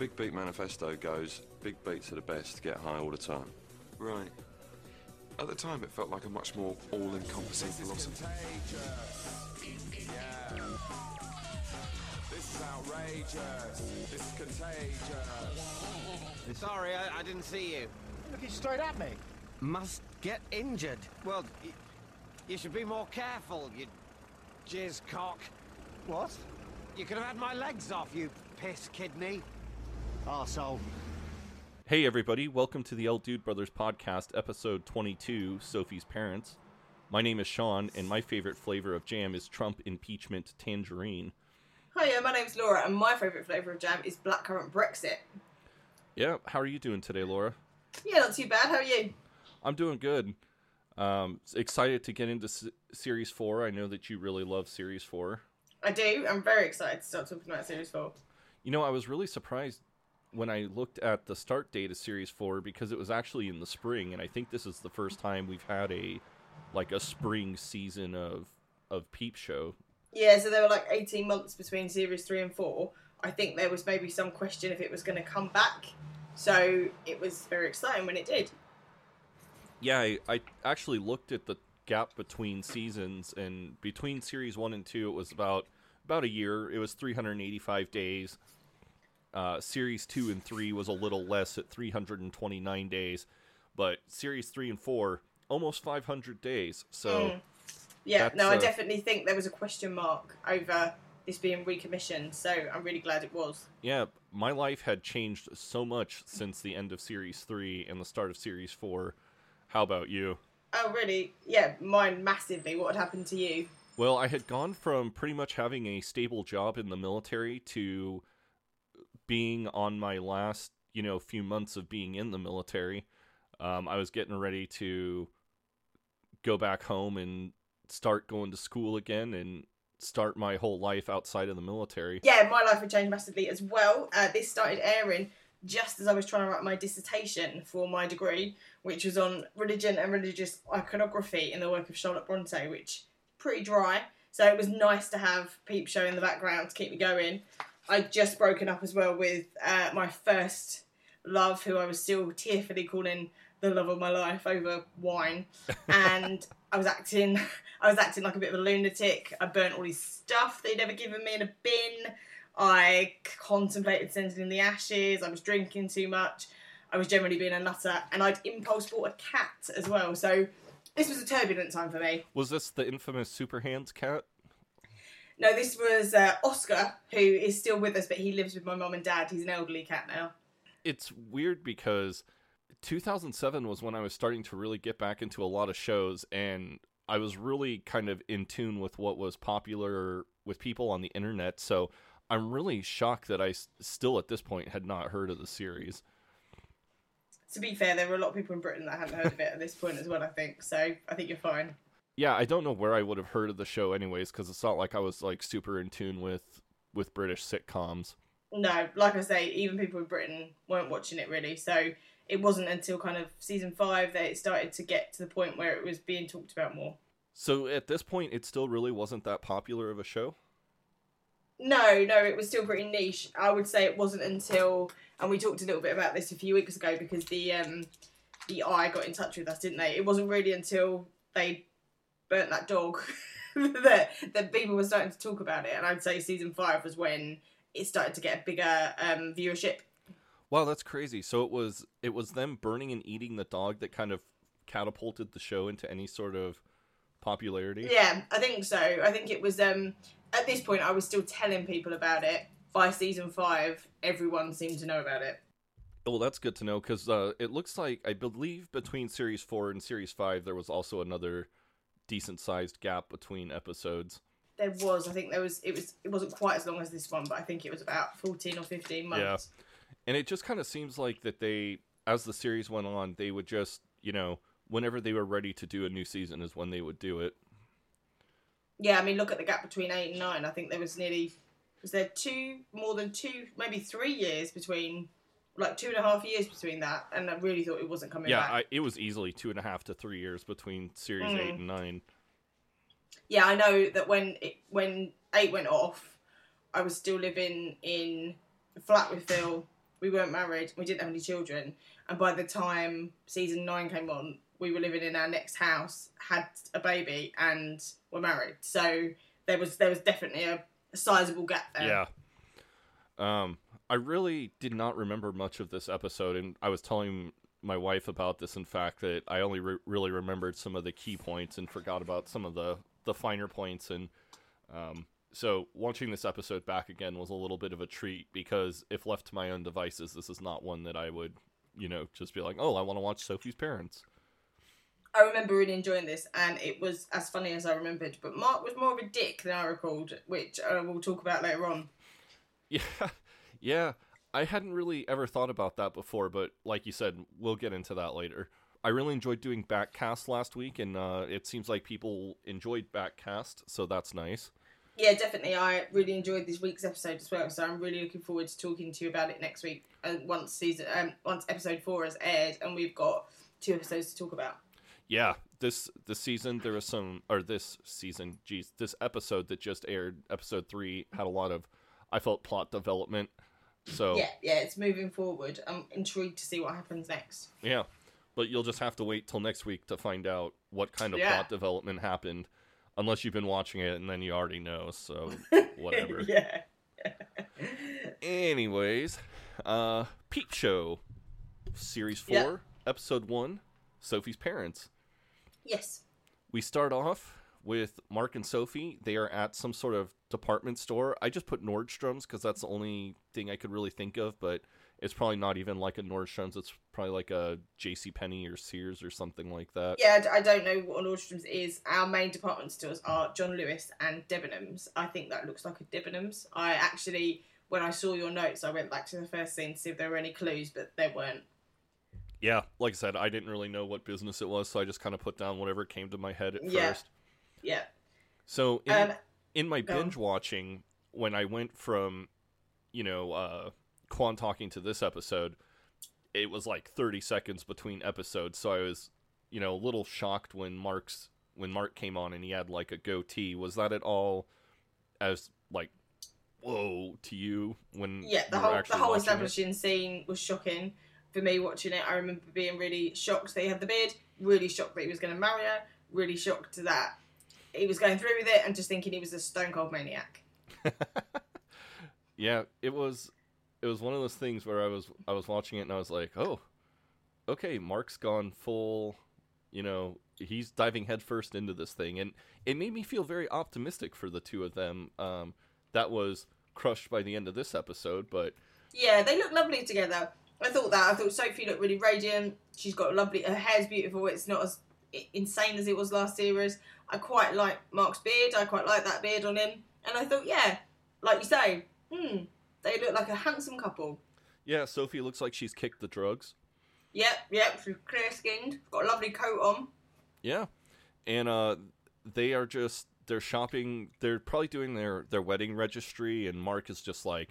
Big Beat Manifesto goes, big beats are the best, get high all the time. Right. At the time, it felt like a much more all-encompassing philosophy. This is outrageous. This is contagious. Sorry, I, I didn't see you. Looking straight at me. Must get injured. Well, y- you should be more careful, you jizz cock. What? You could have had my legs off, you piss kidney. Arsehole. Hey, everybody, welcome to the El Dude Brothers podcast, episode 22 Sophie's Parents. My name is Sean, and my favorite flavor of jam is Trump impeachment tangerine. Hiya, my name's Laura, and my favourite flavour of jam is blackcurrant Brexit. Yeah, how are you doing today, Laura? Yeah, not too bad. How are you? I'm doing good. Um, excited to get into s- Series 4. I know that you really love Series 4. I do. I'm very excited to start talking about Series 4. You know, I was really surprised when I looked at the start date of Series 4 because it was actually in the spring, and I think this is the first time we've had a like a spring season of of Peep Show. Yeah, so there were like 18 months between Series 3 and 4. I think there was maybe some question if it was going to come back. So it was very exciting when it did. Yeah, I, I actually looked at the gap between seasons, and between Series 1 and 2, it was about about a year. It was 385 days. Uh, series 2 and 3 was a little less at 329 days, but Series 3 and 4 almost 500 days. So Mm. Yeah, no, I uh, definitely think there was a question mark over this being recommissioned. So I'm really glad it was. Yeah, my life had changed so much since the end of Series 3 and the start of Series 4. How about you? Oh, really? Yeah, mine massively. What had happened to you? Well, I had gone from pretty much having a stable job in the military to being on my last, you know, few months of being in the military. Um, I was getting ready to go back home and start going to school again and start my whole life outside of the military. yeah, my life had changed massively as well. Uh, this started airing just as I was trying to write my dissertation for my degree, which was on religion and religious iconography in the work of Charlotte Bronte, which pretty dry. So it was nice to have Peep Show in the background to keep me going. I'd just broken up as well with uh, my first love, who I was still tearfully calling the love of my life over wine, and I was acting, I was acting like a bit of a lunatic. I burnt all his stuff that he'd ever given me in a bin. I contemplated sending in the ashes. I was drinking too much. I was generally being a nutter, and I'd impulse bought a cat as well. So this was a turbulent time for me. Was this the infamous Super Hans cat? No, this was uh, Oscar, who is still with us, but he lives with my mom and dad. He's an elderly cat now. it's weird because 2007 was when I was starting to really get back into a lot of shows and I was really kind of in tune with what was popular with people on the internet. So I'm really shocked that I s- still at this point had not heard of the series. To be fair, there were a lot of people in Britain that hadn't heard of it at this point as well. I think so. I think you're fine. Yeah, I don't know where I would have heard of the show anyways cuz it's not like I was like super in tune with with British sitcoms. No, like I say, even people in Britain weren't watching it really. So it wasn't until kind of season five that it started to get to the point where it was being talked about more. So at this point it still really wasn't that popular of a show. No, no, it was still pretty niche. I would say it wasn't until, and we talked a little bit about this a few weeks ago because the um, the Eye got in touch with us, didn't they? It wasn't really until they burnt that dog that that people were starting to talk about it, and I'd say season five was when it started to get a bigger um, viewership. Wow, that's crazy. So it was it was them burning and eating the dog that kind of catapulted the show into any sort of popularity. Yeah, I think so. I think it was um at this point I was still telling people about it. By season five, everyone seemed to know about it. Well, that's good to know because uh, it looks like I believe between series four and series five there was also another decent sized gap between episodes. There was, I think there was it was it wasn't quite as long as this one, but I think it was about fourteen or fifteen months. Yeah, And it just kind of seems like that they, as the series went on, they would just, you know, whenever they were ready to do a new season is when they would do it. Yeah, I mean look at the gap between eight and nine. I think there was nearly was there two more than two, maybe three years between like two and a half years between that, and I really thought it wasn't coming yeah, back. I, it was easily two and a half to three years between series Mm. eight and nine. yeah, I know that when it, when eight went off, I was still living in a flat with Phil, we weren't married, we didn't have any children, and by the time season nine came on, we were living in our next house, had a baby, and were married. So there was there was definitely a, a sizable gap there. Yeah. Um, I really did not remember much of this episode, and I was telling my wife about this. In fact, that I only re- really remembered some of the key points and forgot about some of the the finer points. And um, so watching this episode back again was a little bit of a treat because if left to my own devices, this is not one that I would, you know, just be like, oh, I want to watch Sophie's parents. I remember really enjoying this, and it was as funny as I remembered. But Mark was more of a dick than I recalled, which uh, we'll talk about later on. Yeah, yeah. I hadn't really ever thought about that before, but like you said, we'll get into that later. I really enjoyed doing backcast last week, and uh, it seems like people enjoyed backcast, so that's nice. Yeah, definitely. I really enjoyed this week's episode as well, so I'm really looking forward to talking to you about it next week. And once season, um, once episode four has aired, and we've got two episodes to talk about. Yeah, this this season there was some, or this season, geez, this episode that just aired, episode three, had a lot of, I felt plot development. So Yeah, yeah, it's moving forward. I'm intrigued to see what happens next. Yeah, but you'll just have to wait till next week to find out what kind of Yeah. plot development happened, unless you've been watching it and then you already know. So whatever. yeah. Anyways, uh, Peep Show, series four, Yeah. episode one, Sophie's parents. Yes. We start off with Mark and Sophie. They are at some sort of department store. I just put Nordstrom's because that's the only thing I could really think of, but it's probably not even like a Nordstrom's. It's probably like a J.C. Penney or Sears or something like that. Yeah, I don't know what Nordstrom's is. Our main department stores are John Lewis and Debenhams. I think that looks like a Debenhams. I actually, when I saw your notes, I went back to the first scene to see if there were any clues, but there weren't. Yeah, like I said, I didn't really know what business it was, so I just kind of put down whatever came to my head at Yeah. first. Yeah. So in, Um, in my on. binge watching, when I went from, you know, uh, Quantocking to this episode, it was like 30 seconds between episodes, so I was, you know, a little shocked when Mark's when Mark came on and he had like a goatee. Was that at all as like whoa to you when yeah, the whole the whole watching it? establishing scene was shocking for me watching it. I remember being really shocked that he had the beard, really shocked that he was going to marry her, really shocked that he was going through with it, and just thinking he was a stone cold maniac. Yeah, it was it was one of those things where I was I was watching it and I was like, "Oh, okay, Mark's gone full, you know, he's diving headfirst into this thing." And it made me feel very optimistic for the two of them. Um that was crushed by the end of this episode, but Yeah, they look lovely together. I thought that. I thought Sophie looked really radiant. She's got lovely. Her hair's beautiful. It's not as insane as it was last series. I quite like Mark's beard. I quite like that beard on him. And I thought, yeah, like you say, hmm, they look like a handsome couple. yeah, Sophie looks like she's kicked the drugs. Yep, yep. She's clear skinned. Got a lovely coat on. Yeah. And uh they are just they're shopping they're probably doing their their wedding registry and Mark is just like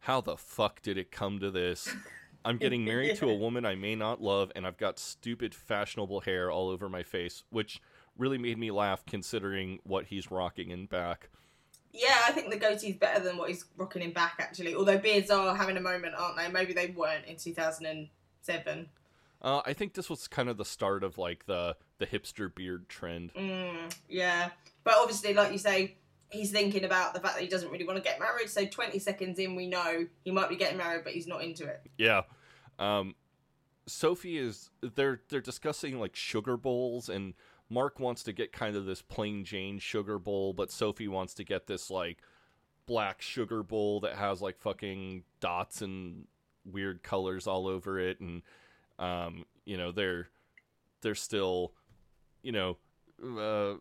how the fuck did it come to this? I'm getting married to a woman I may not love and I've got stupid fashionable hair all over my face, which really made me laugh considering what he's rocking in back. Yeah, I think the goatee's better than what he's rocking in back, actually. Although beards are having a moment, aren't they? Maybe they weren't in 2007. Uh, I think this was kind of the start of like the the hipster beard trend. Mm, yeah. But obviously, like you say, he's thinking about the fact that he doesn't really want to get married. So 20 seconds in, we know he might be getting married, but he's not into it. Yeah. Um Sophie is they're they're discussing like sugar bowls and Mark wants to get kind of this plain Jane sugar bowl, but Sophie wants to get this like black sugar bowl that has like fucking dots and weird colors all over it and um you know they're they're still you know uh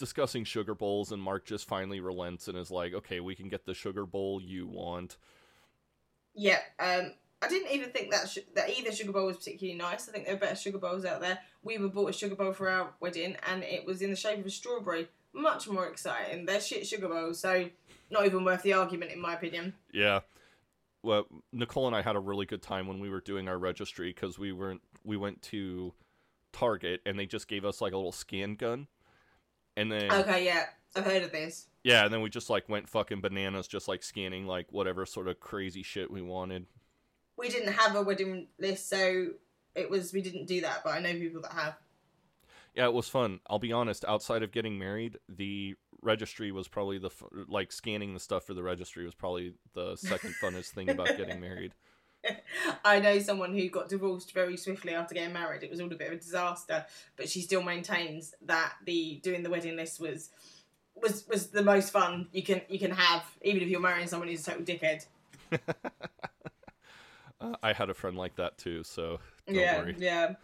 discussing sugar bowls and Mark just finally relents and is like, "Okay, we can get the sugar bowl you want." Yeah. Um, I didn't even think that sh- that either sugar bowl was particularly nice. I think there are better sugar bowls out there. We were bought a sugar bowl for our wedding, and it was in the shape of a strawberry. Much more exciting. They're shit sugar bowls, so not even worth the argument, in my opinion. Yeah. Well, Nicole and I had a really good time when we were doing our registry because we weren't we went to Target and they just gave us like a little scan gun, and then Okay, yeah, I've heard of this. yeah, and then we just like went fucking bananas, just like scanning like whatever sort of crazy shit we wanted. We didn't have a wedding list, so it was we didn't do that. But I know people that have. Yeah, it was fun. I'll be honest. Outside of getting married, the registry was probably the like scanning the stuff for the registry was probably the second funnest thing about getting married. I know someone who got divorced very swiftly after getting married. It was all a bit of a disaster, but she still maintains that the doing the wedding list was was was the most fun you can you can have, even if you're marrying someone who's a total dickhead. Uh, I had a friend like that too, so don't yeah, worry. yeah.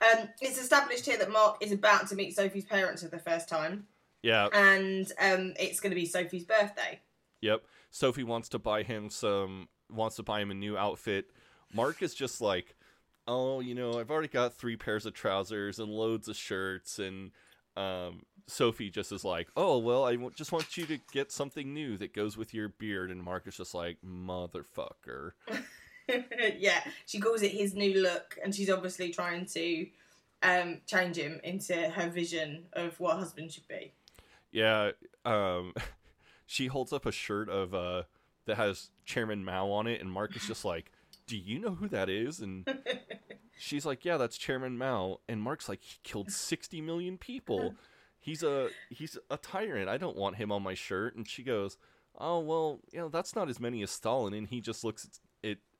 Um, it's established here that Mark is about to meet Sophie's parents for the first time, Yeah, and um, it's going to be Sophie's birthday. Yep. Sophie wants to buy him some wants to buy him a new outfit. Mark is just like, "Oh, you know, I've already got three pairs of trousers and loads of shirts and um Sophie just is like, "Oh, well, I w- just want you to get something new that goes with your beard." And Mark is just like, "Motherfucker." yeah, she calls it his new look, and she's obviously trying to um, change him into her vision of what a husband should be. Yeah, um she holds up a shirt of uh that has Chairman Mao on it and Mark is just like, "Do you know who that is?" And she's like, "Yeah, that's Chairman Mao." And Mark's like, "He killed 60 million people. He's a he's a tyrant. I don't want him on my shirt." And she goes, "Oh, well, you know, that's not as many as Stalin." And he just looks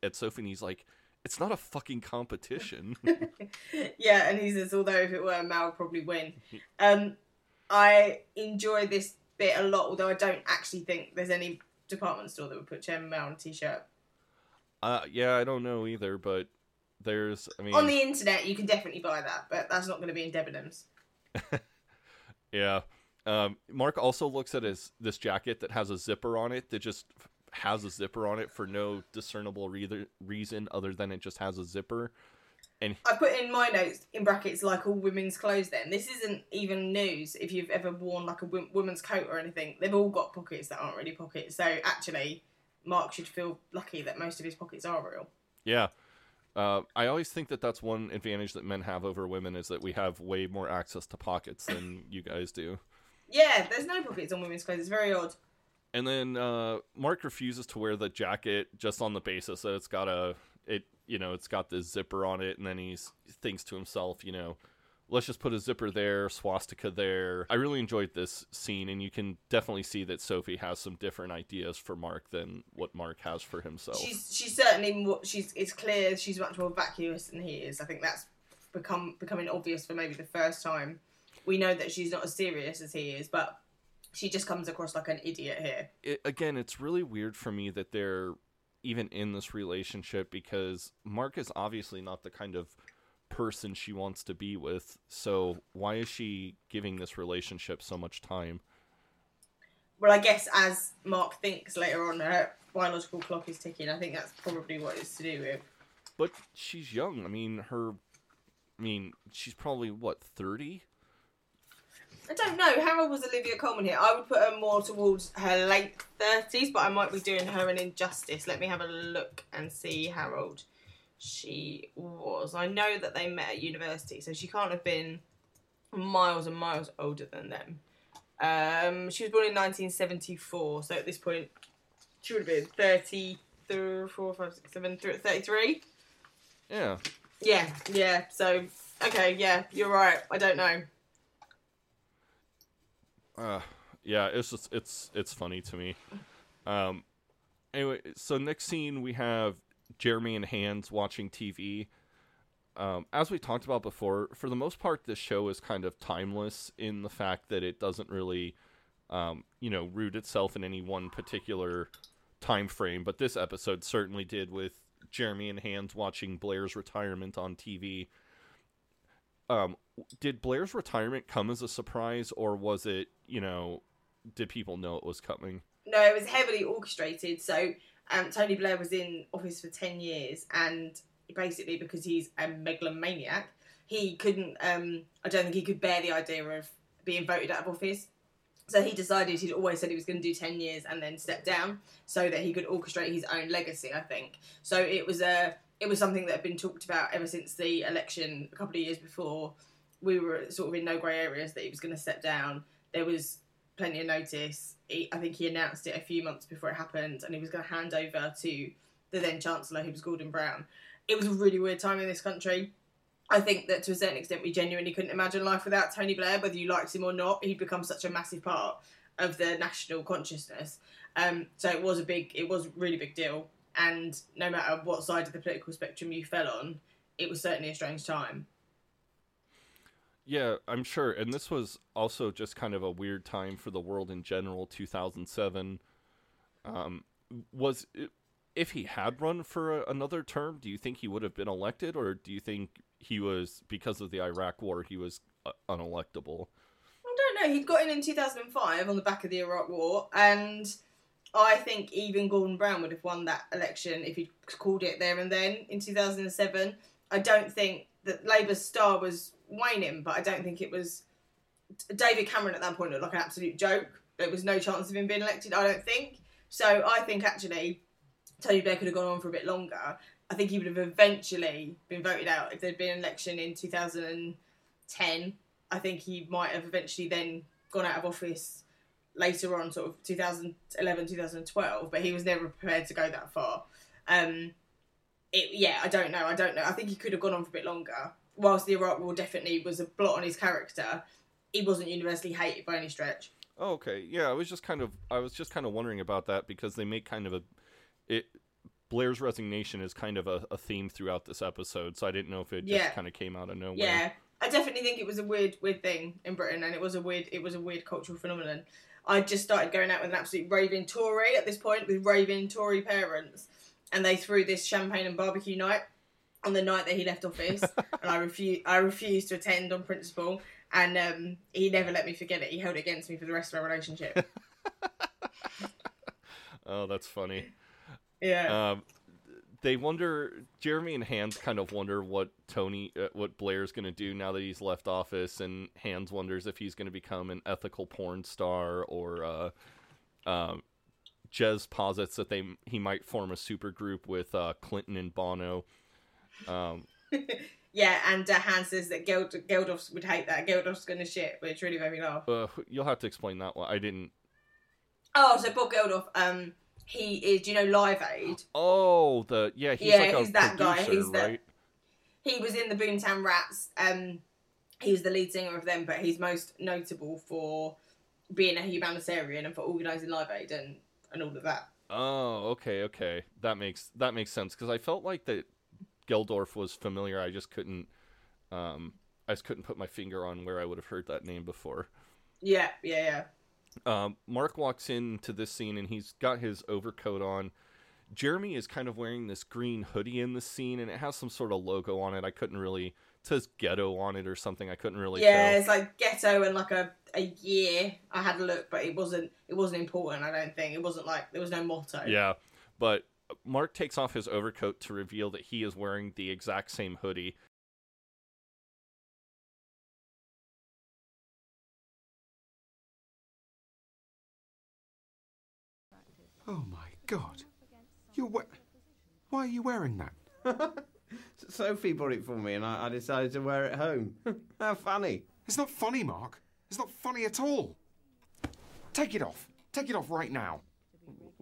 at Sophie and he's like, "It's not a fucking competition." yeah, and he says, although if it were Mao, would probably win. Um, I enjoy this bit a lot, although I don't actually think there's any department store that would put Chairman Mao on a t-shirt. uh yeah, I don't know either, but there's I mean On the internet, you can definitely buy that, but that's not going to be in Debenhams. Yeah. Um, Mark also looks at his this jacket that has a zipper on it that just has a zipper on it for no discernible re- reason other than it just has a zipper. And I put in my notes in brackets like all women's clothes. Then this isn't even news. If you've ever worn like a woman's coat or anything, they've all got pockets that aren't really pockets. So actually, Mark should feel lucky that most of his pockets are real. yeah, uh, I always think that that's one advantage that men have over women is that we have way more access to pockets than you guys do. Yeah, there's no pockets on women's clothes. It's very odd. And then uh, Mark refuses to wear the jacket just on the basis that it's got a it you know it's got this zipper on it, and then he's he thinks to himself, you know, let's just put a zipper there, swastika there. I really enjoyed this scene, and you can definitely see that Sophie has some different ideas for Mark than what Mark has for himself. She's she's certainly more, she's it's clear she's much more vacuous than he is. I think that's become becoming obvious for maybe the first time. We know that she's not as serious as he is, but she just comes across like an idiot here. it, again, it's really weird for me that they're even in this relationship because Mark is obviously not the kind of person she wants to be with. So why is she giving this relationship so much time? Well, I guess as Mark thinks later on, her biological clock is ticking. I think that's probably what it's to do with. But she's young. I mean, her. I mean, she's probably what thirty. I don't know. How old was Olivia Colman here? I would put her more towards her late thirties, but I might be doing her an injustice. Let me have a look and see how old she was. I know that they met at university, so she can't have been miles and miles older than them. Um, she was born in 1974, so at this point, she would have been 33, 34, 5, 6, 7, 33. Yeah. Yeah, yeah. So, okay, yeah, you're right. I don't know. Uh, yeah, it's just it's it's funny to me. Um, anyway, so next scene we have Jeremy and Hans watching TV. Um, as we talked about before, for the most part, this show is kind of timeless in the fact that it doesn't really, um, you know, root itself in any one particular time frame. But this episode certainly did with Jeremy and Hans watching Blair's retirement on TV. Um, did Blair's retirement come as a surprise, or was it, you know, did people know it was coming? No, it was heavily orchestrated. So um, Tony Blair was in office for ten years, and basically because he's a megalomaniac, he couldn't. Um, I don't think he could bear the idea of being voted out of office. So he decided he'd always said he was going to do ten years and then step down, so that he could orchestrate his own legacy. I think so. It was a. It was something that had been talked about ever since the election a couple of years before. We were sort of in no grey areas that he was going to step down. There was plenty of notice. He, I think he announced it a few months before it happened, and he was going to hand over to the then Chancellor, who was Gordon Brown. It was a really weird time in this country. I think that to a certain extent, we genuinely couldn't imagine life without Tony Blair, whether you liked him or not. He'd become such a massive part of the national consciousness. Um, so it was a big, it was a really big deal. And no matter what side of the political spectrum you fell on, it was certainly a strange time. Yeah, I'm sure. And this was also just kind of a weird time for the world in general. 2007 um, was if he had run for a, another term. Do you think he would have been elected, or do you think he was because of the Iraq War he was uh, unelectable? I don't know. He'd got in in 2005 on the back of the Iraq War, and I think even Gordon Brown would have won that election if he'd called it there and then in 2007. I don't think that Labour's star was waning, but I don't think it was. David Cameron at that point looked like an absolute joke. There was no chance of him being elected, I don't think. So I think actually Tony Blair could have gone on for a bit longer. I think he would have eventually been voted out if there'd been an election in 2010. I think he might have eventually then gone out of office later on, sort of 2011, 2012, but he was never prepared to go that far. Um, it, yeah, I don't know. I don't know. I think he could have gone on for a bit longer. Whilst the Iraq War definitely was a blot on his character, he wasn't universally hated by any stretch. Oh, okay. Yeah, I was just kind of I was just kind of wondering about that because they make kind of a it Blair's resignation is kind of a, a theme throughout this episode, so I didn't know if it just kind of came out of nowhere. Yeah, I definitely think it was a weird, weird thing in Britain, and it was a weird, it was a weird cultural phenomenon. I just started going out with an absolute raving Tory at this point, with raving Tory parents, and they threw this champagne and barbecue night on the night that he left office, and I refused, I refused to attend on principle, and um, he never let me forget it. He held it against me for the rest of our relationship. Oh, that's funny. yeah, Um, they wonder Jeremy and Hans kind of wonder what Tony, uh, what Blair's going to do now that he's left office, and Hans wonders if he's going to become an ethical porn star or. Uh, um, Jez posits that they he might form a super group with uh, Clinton and Bono. Um, yeah, and uh, Hans says that Geld- Geldof would hate that. Geldof's gonna shit, which really made me laugh. uh, you'll have to explain that one. I didn't. Oh, so Bob Geldof, um, he is. Do you know Live Aid? Oh, the yeah, he's Yeah, like a he's that guy, producer, he's the- He was in the Boomtown Rats. Um, he was the lead singer of them, but he's most notable for being a humanitarian and for organising Live Aid and, and all of that. Oh, okay, okay. That makes that makes sense because I felt like that Geldof was familiar. I just couldn't, um, I just couldn't put my finger on where I would have heard that name before. Yeah, yeah, yeah. Um, Mark walks into this scene and he's got his overcoat on. Jeremy is kind of wearing this green hoodie in the scene, and it has some sort of logo on it. I couldn't really. It says ghetto on it or something. I couldn't really yeah, tell. it's like ghetto and like a, a year. I had a look, but it wasn't it wasn't important. I don't think it wasn't like there was no motto. Yeah, but Mark takes off his overcoat to reveal that he is wearing the exact same hoodie. Oh my god. You're we- Why are you wearing that? Sophie bought it for me, and I, I decided to wear it home. How funny! It's not funny, Mark. It's not funny at all. Take it off. Take it off right now.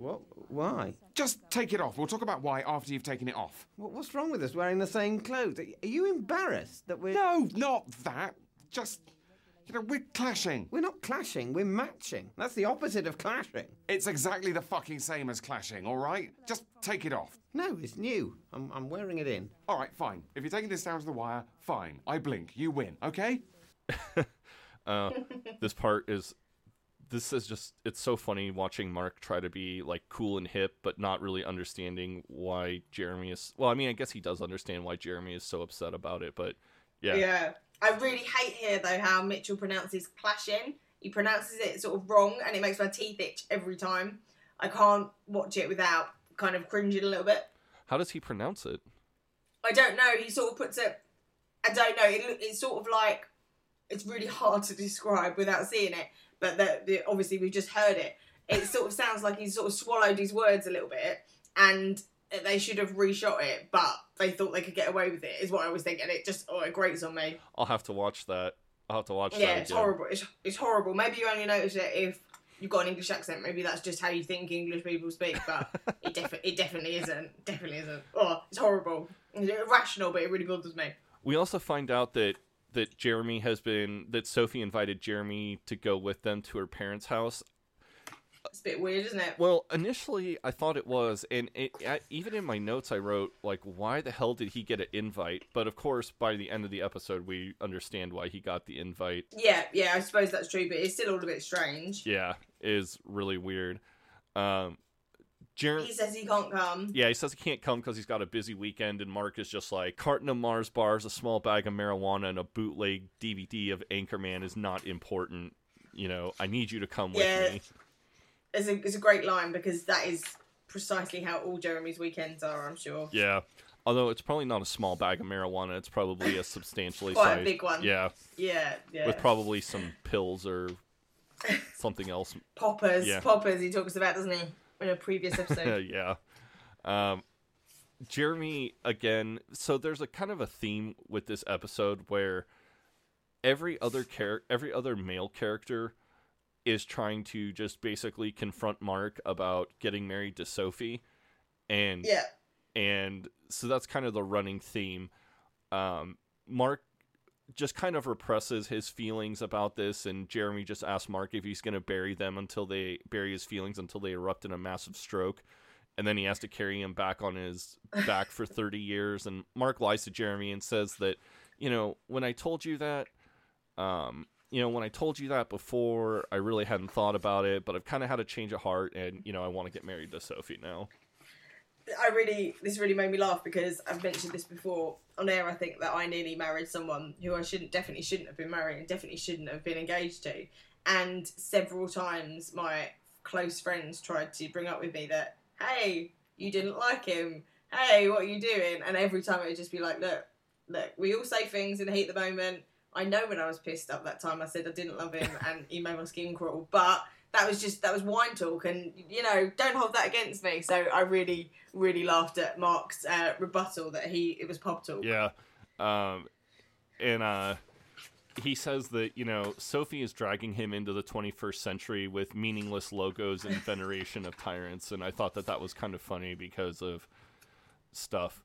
What? Why? Just take it off. We'll talk about why after you've taken it off. What, what's wrong with us wearing the same clothes? Are are you embarrassed that we're? No, not that. Just, you know, we're clashing. We're not clashing. We're matching. That's the opposite of clashing. It's exactly the fucking same as clashing, all right? Just take it off. No, it's new. I'm, I'm wearing it in. All right, fine. If you're taking this down to the wire, fine. I blink. You win, okay? Uh, this part is this is just it's so funny watching Mark try to be like cool and hip but not really understanding why Jeremy is well I mean I guess he does understand why Jeremy is so upset about it but yeah Yeah. I really hate here though how Mitchell pronounces clashing. He pronounces it sort of wrong and it makes my teeth itch every time. I can't watch it without kind of cringing a little bit. how does he pronounce it I don't know. He sort of puts it. I don't know. It, it's sort of like it's really hard to describe without seeing it. But the, obviously we've just heard it. It sort of sounds like he's sort of swallowed his words a little bit, and they should have reshot it, but they thought they could get away with it. Is what I was thinking. It just oh, it grates on me. I'll have to watch that I'll have to watch Yeah, that Yeah, it's horrible. It's, it's horrible. Maybe you only notice it if you've got an English accent. Maybe that's just how you think English people speak, but it, defi- it definitely isn't. Definitely isn't. Oh, it's horrible. It's irrational, but it really bothers me. We also find out that that Jeremy has been that Sophie invited Jeremy to go with them to her parents' house. It's a bit weird, isn't it? Well, initially I thought it was, and it, I, even in my notes I wrote like, "Why the hell did he get an invite?" But of course, by the end of the episode, we understand why he got the invite. Yeah, yeah, I suppose that's true, but it's still all a bit strange. Yeah, is really weird. Um, Jeremy. He says he can't come. Yeah, he says he can't come because he's got a busy weekend, and Mark is just like carton of Mars bars, a small bag of marijuana, and a bootleg DVD of Anchorman is not important. You know, I need you to come with me. It's a, it's a great line because that is precisely how all Jeremy's weekends are, I'm sure. Yeah. Although it's probably not a small bag of marijuana, it's probably a substantially Quite a big one. Yeah, Yeah, yeah. with probably some pills or something else. poppers, Yeah. poppers he talks about, doesn't he? In a previous episode. yeah. Um, Jeremy again. So there's a kind of a theme with this episode where every other char- every other male character is trying to just basically confront Mark about getting married to Sophie, and yeah. and so that's kind of the running theme. Um, Mark just kind of represses his feelings about this, and Jeremy just asks Mark if he's going to bury them until they bury his feelings until they erupt in a massive stroke, and then he has to carry him back on his back for thirty years. And Mark lies to Jeremy and says that, you know, when I told you that, um, you know, when I told you that before, I really hadn't thought about it, but I've kind of had a change of heart, and you know, I want to get married to Sophie now. I really, this really made me laugh because I've mentioned this before on air. I think that I nearly married someone who I shouldn't, definitely shouldn't have been married and definitely shouldn't have been engaged to. And several times my close friends tried to bring up with me that, hey, you didn't like him. Hey, what are you doing? And every time it would just be like, look, look, we all say things in the heat of the moment. I know when I was pissed up that time, I said I didn't love him and he made my skin crawl. But that was just that was wine talk, and you know, don't hold that against me. So I really, really laughed at Mark's uh, rebuttal that he it was pop talk. Yeah. Um, and uh, he says that, you know, Sophie is dragging him into the 21st century with meaningless logos and veneration of tyrants. And I thought that that was kind of funny because of stuff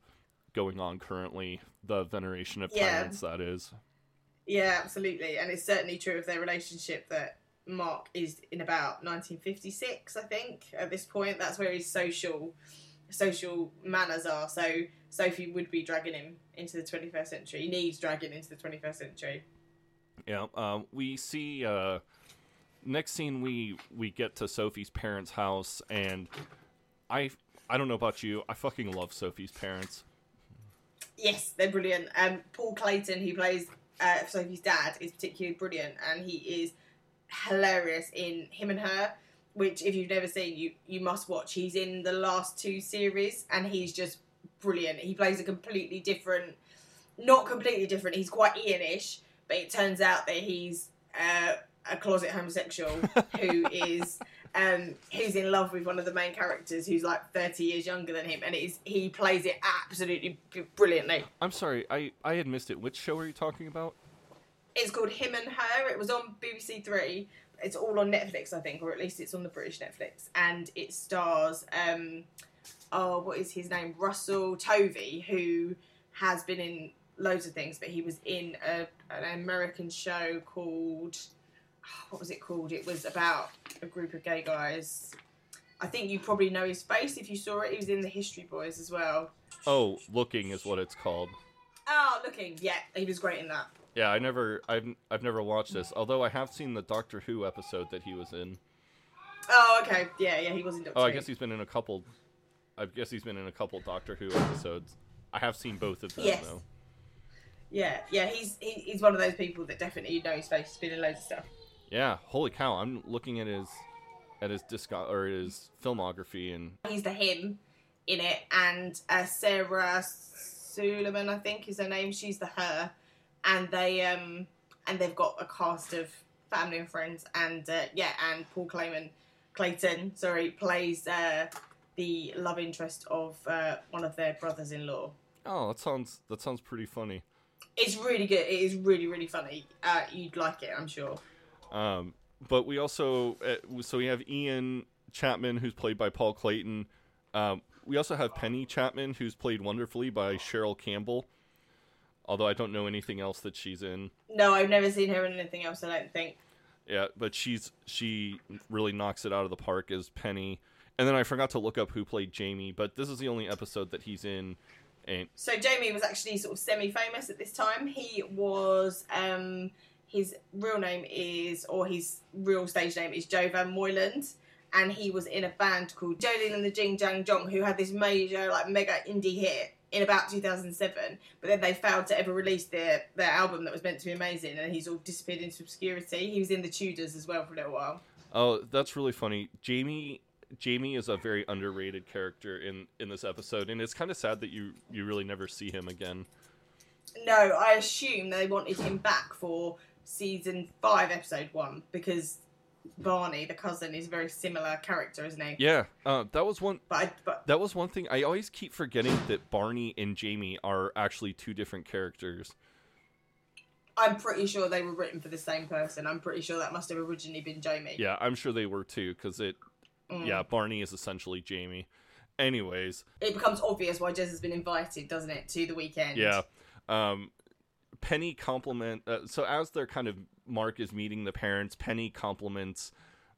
going on currently. The veneration of Yeah. tyrants, that is. Yeah, absolutely, and it's certainly true of their relationship that Mark is in about 1956, I think. At this point, that's where his social social manners are. So Sophie would be dragging him into the 21st century. He needs dragging into the 21st century. Yeah. Um, we see. Uh, next scene, we we get to Sophie's parents' house, and I I don't know about you, I fucking love Sophie's parents. Yes, they're brilliant. Um, Paul Clayton, who plays uh, Sophie's dad, is particularly brilliant, and he is hilarious in Him and Her, which if you've never seen, you you must watch. He's in the last two series, and he's just brilliant. He plays a completely different, not completely different. He's quite Ian-ish, but it turns out that he's uh, a closet homosexual who is. Um, who's in love with one of the main characters who's like 30 years younger than him and it is he plays it absolutely brilliantly I'm sorry, I I had missed it. Which show are you talking about? It's called Him and Her. It was on BBC Three. It's all on Netflix, I think, or at least it's on the British Netflix. And it stars, um, oh, what is his name? Russell Tovey, who has been in loads of things, but he was in a, an American show called, what was it called? It was about a group of gay guys. I think you probably know his face if you saw it. He was in the History Boys as well. Oh, Looking is what it's called. Oh, looking, yeah, he was great in that. Yeah, I never I've I've never watched this. Although I have seen the Doctor Who episode that he was in. Oh, okay, yeah, yeah, he was in Doctor Oh, I Who. guess he's been in a couple. I guess he's been in a couple Doctor Who episodes. I have seen both of them Yes. though. Yeah, yeah, he's he, he's one of those people that definitely you know his face. He's been in loads of stuff. Yeah, holy cow! I'm looking at his at his disco or his filmography and He's the him in it, and uh, Sarah Solemani, I think is her name. She's the her, and they um and they've got a cast of family and friends, and uh, yeah, and Paul Clayman, Clayton, sorry, plays uh, the love interest of uh, one of their brothers-in-law. oh, that sounds that sounds pretty funny. It's really good. It is really really funny. Uh, you'd like it, I'm sure. Um, but we also uh, so we have Ian Chapman who's played by Paul Clayton. Um, we also have Penny Chapman who's played wonderfully by Cheryl Campbell. Although I don't know anything else that she's in. No, I've never seen her in anything else. I don't think. Yeah, but she's she really knocks it out of the park as Penny. And then I forgot to look up who played Jamie, but this is the only episode that he's in. And So Jamie was actually sort of semi-famous at this time. He was um, his real name is, or his real stage name is Joe Van Moyland, and he was in a band called Joe Lean and the Jing Jang Jong, who had this major like mega indie hit in about 2007. But then they failed to ever release their their album that was meant to be amazing, and he's all disappeared into obscurity. He was in the Tudors as well for a little while. oh, that's really funny. Jamie Jamie is a very underrated character in in this episode, and it's kind of sad that you you really never see him again. No, I assume they wanted him back for season five, episode one, because Barney, the cousin, is a very similar character, isn't he? Yeah, uh, that was one. But I, but That was one thing. I always keep forgetting that Barney and Jamie are actually two different characters. I'm pretty sure they were written for the same person. I'm pretty sure that must have originally been Jamie. Yeah, I'm sure they were too, because it. Mm. Yeah, Barney is essentially Jamie. Anyways, It becomes obvious why Jez has been invited, doesn't it, to the weekend? yeah. Um, Penny compliment. Uh, so as they're kind of Mark is meeting the parents, Penny compliments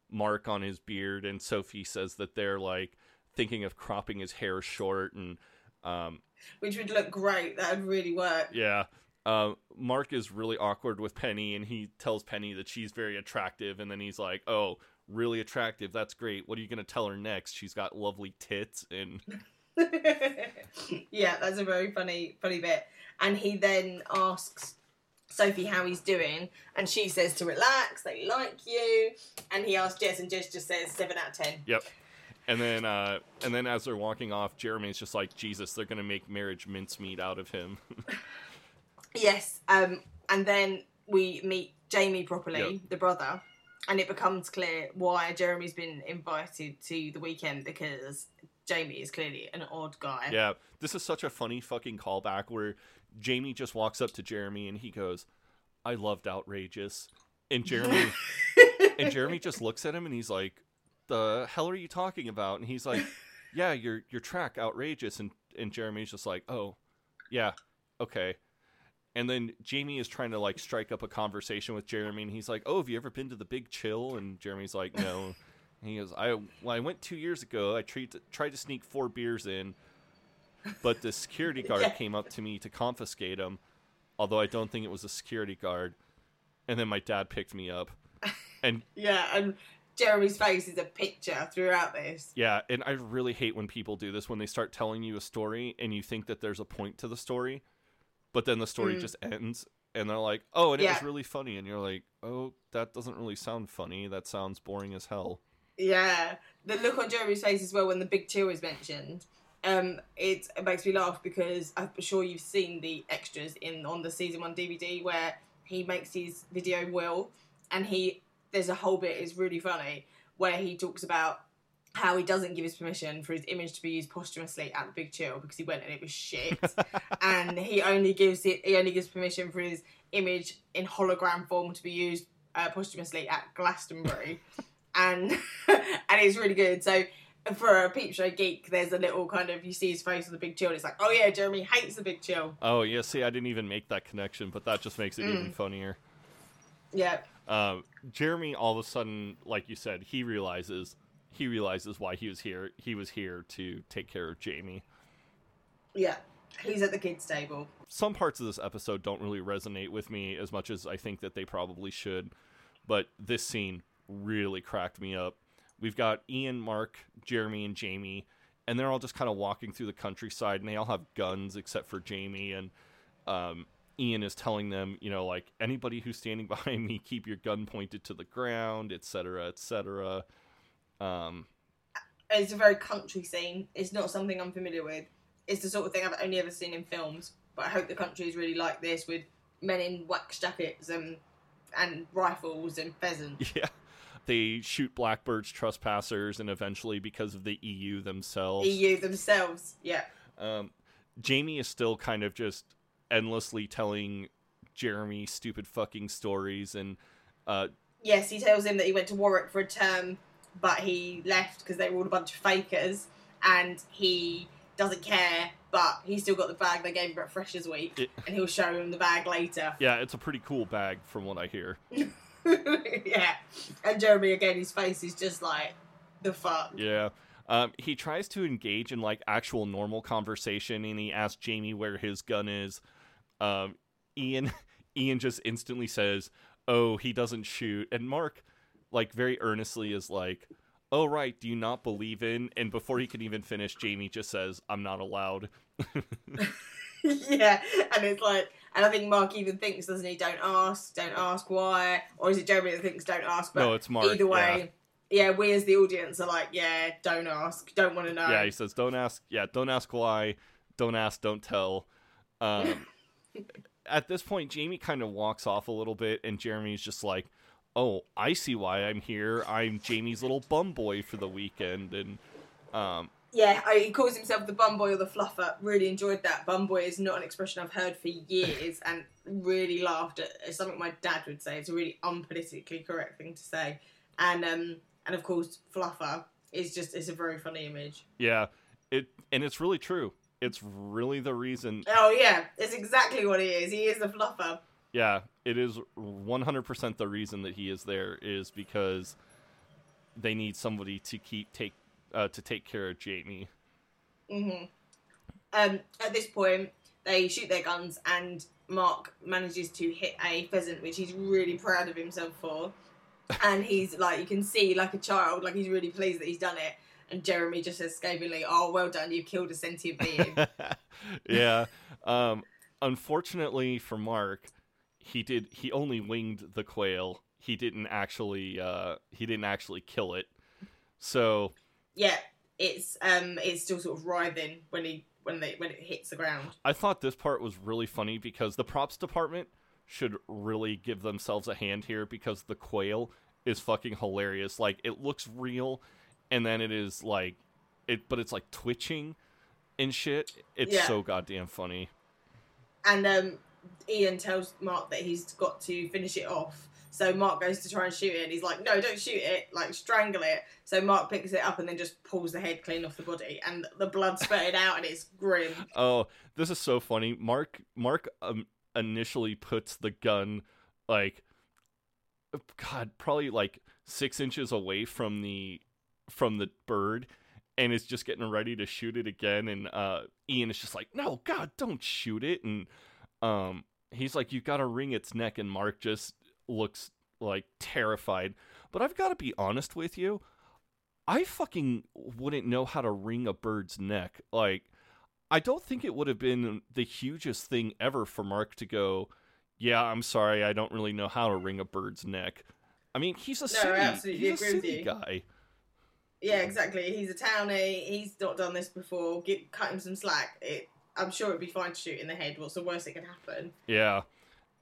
Mark on his beard, and Sophie says that they're like thinking of cropping his hair short, and um, Which would look great. That would really work. Yeah. Uh, Mark is really awkward with Penny, and he tells Penny that she's very attractive, and then he's like, "Oh, really attractive? That's great. What are you gonna tell her next? She's got lovely tits." And yeah, that's a very funny, funny bit. And he then asks Sophie how he's doing, and she says to relax, they like you. And he asks Jez, and Jez just says seven out of ten. yep. And then, uh, and then as they're walking off, Jeremy's just like, "Jesus, they're gonna make marriage mincemeat out of him." Yes, um, and then we meet Jamie properly, Yep. the brother, and it becomes clear why Jeremy's been invited to the weekend because Jamie is clearly an odd guy. yeah, this is such a funny fucking callback where Jamie just walks up to Jeremy and he goes, "I loved outrageous," and Jeremy. and Jeremy just looks at him and he's like, "The hell are you talking about?" And he's like, "Yeah, your your track outrageous." And and Jeremy's just like, "Oh, yeah, okay." And then Jamie is trying to like strike up a conversation with Jeremy, and he's like, "Oh, have you ever been to the Big Chill?" And Jeremy's like, "No." And he goes, "I well, I went two years ago. I tried to, tried to sneak four beers in, but the security guard Yeah. came up to me to confiscate them. Although I don't think it was a security guard. And then my dad picked me up, and Yeah, and Jeremy's face is a picture throughout this. Yeah, and I really hate when people do this when they start telling you a story and you think that there's a point to the story, but then the story Mm. just ends and they're like, "Oh, and it was really funny." And you're like, "Oh, that doesn't really sound funny. That sounds boring as hell." Yeah, the look on Jeremy's face as well when the big chill is mentioned. Um, it, it makes me laugh because I'm sure you've seen the extras in on the season one DVD where he makes his video will, and he there's a whole bit is really funny where he talks about how he doesn't give his permission for his image to be used posthumously at the Big Chill because he went and it was shit, and he only gives it he only gives permission for his image in hologram form to be used uh, posthumously at Glastonbury, and and it's really good. So for a peep show geek, there's a little kind of you see his face with the Big Chill. And it's like, oh yeah, Jeremy hates the Big Chill. Oh, yeah, see, I didn't even make that connection, but that just makes it Mm. even funnier. Yeah, Um, Jeremy all of a sudden, like you said, he realizes he realizes why he was here. He was here to take care of Jamie. yeah. He's at the kids' table. some parts of this episode don't really resonate with me as much as I think that they probably should. But this scene really cracked me up. We've got Ian, Mark, Jeremy, and Jamie, and they're all just kind of walking through the countryside, and they all have guns except for Jamie. And um, Ian is telling them, you know, like anybody who's standing behind me, keep your gun pointed to the ground, etc., etc. Um, It's a very country scene. It's not something I'm familiar with. It's the sort of thing I've only ever seen in films. But I hope the country is really like this with men in wax jackets and and rifles and pheasants. yeah. They shoot blackbirds, trespassers, and eventually, because of the EU themselves, EU themselves. Yeah. Um, Jamie is still kind of just endlessly telling Jeremy stupid fucking stories, and uh, yes, he tells him that he went to Warwick for a term, but he left because they were all a bunch of fakers, and he doesn't care. But he's still got the bag they gave him at Freshers Week, It- and he'll show him the bag later. Yeah, it's a pretty cool bag from what I hear. yeah, and Jeremy again, his face is just like the fuck. Yeah. Um, he tries to engage in like actual normal conversation, and he asks Jamie where his gun is. Um, Ian, Ian just instantly says, "Oh, he doesn't shoot," and Mark, like very earnestly, is like, "Oh, right, do you not believe in?" And before he can even finish, Jamie just says, "I'm not allowed." yeah, and it's like, and I think Mark even thinks, doesn't he? Don't ask, don't ask why, or is it Jeremy that thinks don't ask? But No, it's Mark, Either way, yeah. we as the audience are like, yeah, don't ask, don't want to know. Yeah, he says, "Don't ask. Yeah, don't ask why. Don't ask. Don't tell." Um, at this point, Jamie kind of walks off a little bit, and Jeremy's just like, "Oh, I see why I'm here. I'm Jamie's little bum boy for the weekend." And um, Yeah, I, he calls himself the bum boy or the fluffer. Really enjoyed that. Bum boy is not an expression I've heard for years, and really laughed at. It's something my dad would say. It's a really unpolitically correct thing to say, and um, and of course, fluffer is just it's a very funny image. yeah, it and it's really true. It's really the reason. Oh yeah, it's exactly what he is. He is the fluffer. Yeah, it is 100% the reason that he is there is because they need somebody to keep take uh, to take care of Jamie. hmm Um, at this point, they shoot their guns, and Mark manages to hit a pheasant, which he's really proud of himself for. And he's like, you can see, like a child, like he's really pleased that he's done it. And Jeremy just says scathingly, "Oh, well done, you've killed a sentient being." yeah. Um, unfortunately for Mark, he did. He only winged the quail. He didn't actually. Uh, he didn't actually kill it. So yeah, it's um, it's still sort of writhing when he when they when it hits the ground. I thought this part was really funny because the props department should really give themselves a hand here because the quail is fucking hilarious. Like it looks real, and then it is like it, but it's like twitching and shit. It's Yeah. so goddamn funny. And um, Ian tells Mark that he's got to finish it off. So Mark goes to try and shoot it, and he's like, "No, don't shoot it! Like strangle it." So Mark picks it up and then just pulls the head clean off the body, and the blood spurted out, and it's grim. Oh, this is so funny. Mark Mark um, initially puts the gun like God, probably like six inches away from the from the bird, and is just getting ready to shoot it again. And uh, Ian is just like, "No, God, don't shoot it!" And um, he's like, "You've got to wring its neck." And Mark just looks like terrified. But I've got to be honest with you. I fucking wouldn't know how to wring a bird's neck. Like, I don't think it would have been the hugest thing ever for Mark to go, Yeah, I'm sorry, I don't really know how to wring a bird's neck. I mean, he's a I city, absolutely he's a city guy. Yeah, exactly. He's a townie. Eh, he's not done this before. Get, cut him some slack. It, I'm sure it'd be fine to shoot in the head. What's the worst that could happen? Yeah.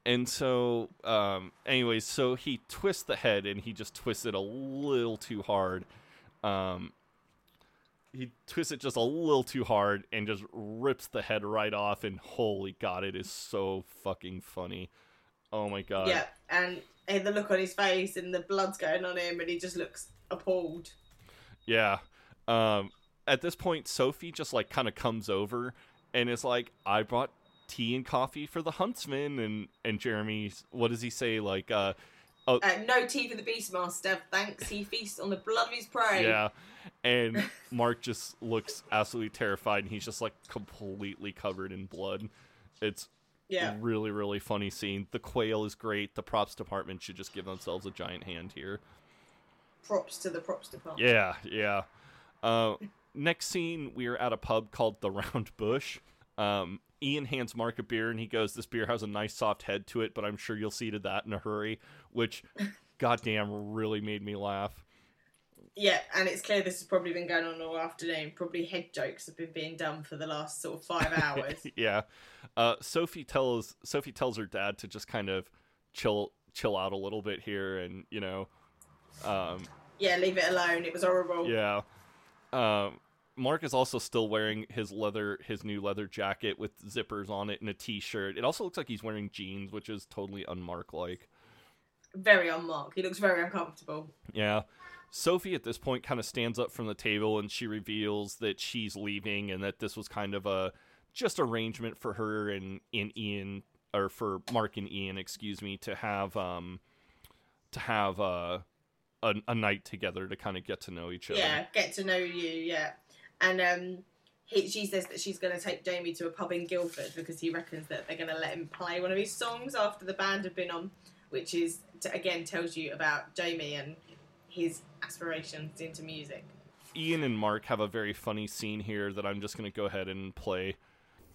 And so, um, anyways, so he twists the head and he just twists it a little too hard. Um, he twists it just a little too hard and just rips the head right off. And holy God, it is so fucking funny. Oh my God. yeah, and, and the look on his face and the blood's going on him, and he just looks appalled. Yeah. Um, at this point, Sophie just like kind of comes over and is like, "I brought tea and coffee for the huntsman." And and Jeremy, what does he say? Like, uh, Uh, no tea for the Beastmaster. Thanks. He feasts on the blood of his prey. yeah. And Mark just looks absolutely terrified, and he's just like completely covered in blood. It's Yeah. really really funny scene. The quail is great. The props department should just give themselves a giant hand here. Props to the props department. Yeah, yeah. Uh, next scene, we are at a pub called the Round Bush. Um, Ian hands Mark a beer, and he goes, "This beer has a nice soft head to it, but I'm sure you'll see to that in a hurry." Which, goddamn, really made me laugh. Yeah, and it's clear this has probably been going on all afternoon. Probably head jokes have been being done for the last sort of five hours. yeah. Uh, Sophie tells Sophie tells her dad to just kind of chill chill out a little bit here, and you know, um, yeah, leave it alone. It was horrible. Yeah. Um, Mark is also still wearing his leather, his new leather jacket with zippers on it and a t-shirt. It also looks like he's wearing jeans, which is totally unmark like. very unmark. He looks very uncomfortable. Yeah. Sophie at this point kind of stands up from the table and she reveals that she's leaving and that this was kind of a just arrangement for her and, and Ian or for Mark and Ian, excuse me, to have um to have uh, a a night together to kind of get to know each other. Yeah, get to know you. Yeah, and um, he, she says that she's going to take Jamie to a pub in Guildford because he reckons that they're going to let him play one of his songs after the band have been on, which is to, again tells you about Jamie and his aspirations into music. Ian and Mark have a very funny scene here that I'm just going to go ahead and play.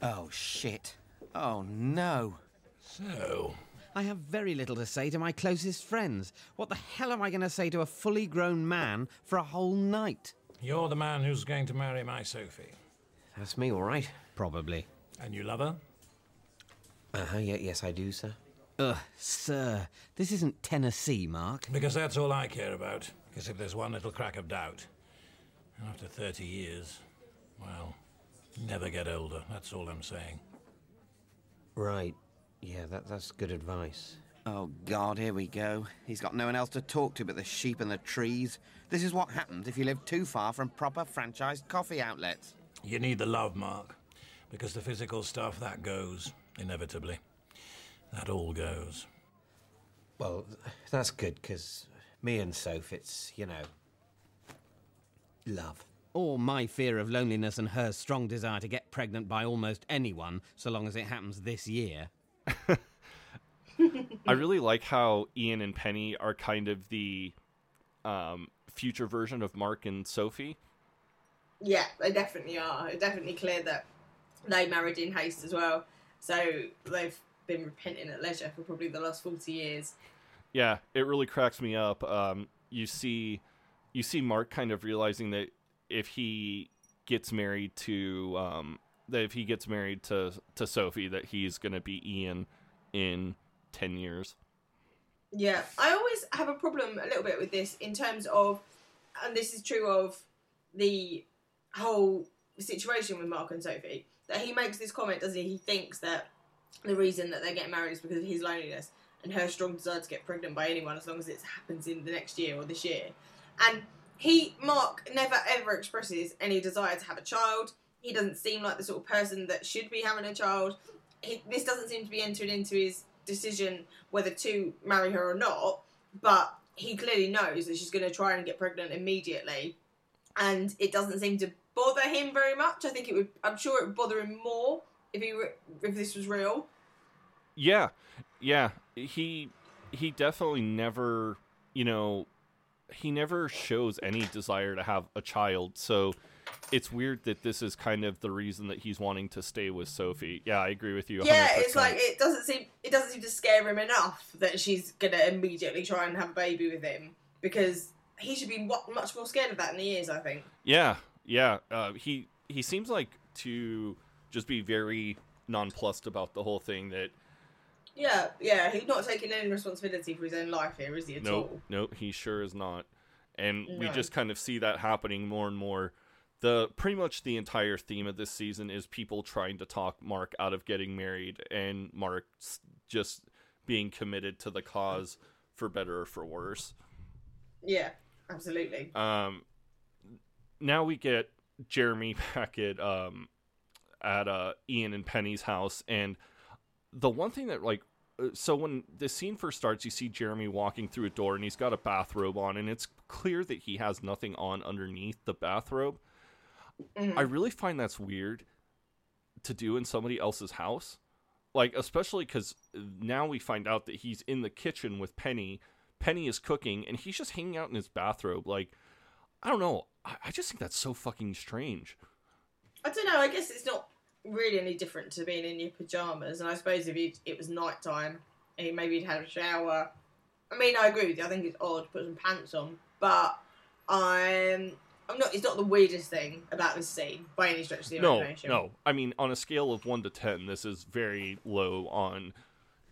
Oh, shit. Oh, no. So, I have very little to say to my closest friends. What the hell am I going to say to a fully grown man for a whole night? You're the man who's going to marry my Sophie. That's me, all right. Probably. And you love her? Uh huh, yeah, yes, I do, sir. Ugh, sir, this isn't Tennessee, Mark. Because that's all I care about. Because if there's one little crack of doubt, after 30 years, well, never get older. That's all I'm saying. Right. Yeah, that, that's good advice. Oh, God, here we go. He's got no one else to talk to but the sheep and the trees. This is what happens if you live too far from proper franchised coffee outlets. You need the love, Mark. Because the physical stuff, that goes, inevitably. That all goes. Well, that's good, because me and Soph, it's, you know, love. Or my fear of loneliness and her strong desire to get pregnant by almost anyone, so long as it happens this year. I really like how Ian and Penny are kind of the um, future version of Mark and Sophie. Yeah, they definitely are. It's definitely clear that they married in haste as well. So they've been repenting at leisure for probably the last forty years. Yeah, it really cracks me up. Um, you see, you see Mark kind of realizing that if he gets married to um, that if he gets married to to Sophie, that he's going to be Ian in ten years. Yeah, I always have a problem a little bit with this in terms of, and this is true of the whole situation with Mark and Sophie, that he makes this comment, doesn't he? He thinks that the reason that they're getting married is because of his loneliness and her strong desire to get pregnant by anyone as long as it happens in the next year or this year. And he, Mark, never ever expresses any desire to have a child. He doesn't seem like the sort of person that should be having a child. He, this doesn't seem to be entered into his decision whether to marry her or not, but he clearly knows that she's going to try and get pregnant immediately, and it doesn't seem to bother him very much. I think it would. I'm sure it would bother him more if he re- if this was real. Yeah, yeah. He he definitely never, you know, he never shows any desire to have a child. So it's weird that this is kind of the reason that he's wanting to stay with Sophie. Yeah, I agree with you. 100%. Yeah, it's like it doesn't seem it doesn't seem to scare him enough that she's gonna immediately try and have a baby with him because he should be much more scared of that than he is. I think. Yeah, yeah. Uh, he he seems like to just be very nonplussed about the whole thing. That Yeah, yeah, he's not taking any responsibility for his own life here, is he at nope, all? nope, he sure is not. And we just kind of see that happening more and more. The pretty much the entire theme of this season is people trying to talk Mark out of getting married, and Mark just being committed to the cause for better or for worse. Yeah, absolutely. Um, now we get Jeremy back at um, at uh, Ian and Penny's house, and the one thing that like, uh, so when the scene first starts, you see Jeremy walking through a door, and he's got a bathrobe on, and it's clear that he has nothing on underneath the bathrobe. I mm-hmm. really find that's weird to do in somebody else's house. Like, especially because now we find out that he's in the kitchen with Penny. Penny is cooking, and he's just hanging out in his bathrobe. Like, I don't know. I, I just think that's so fucking strange. I don't know. I guess it's not really any different to being in your pajamas. And I suppose if you, it was night time, and maybe he'd had a shower. I mean, I agree with you. I think it's odd to put some pants on, but I'm. I'm not. It's not the weirdest thing about this scene by any stretch of the No, imagination. no. I mean, on a scale of one to ten, this is very low on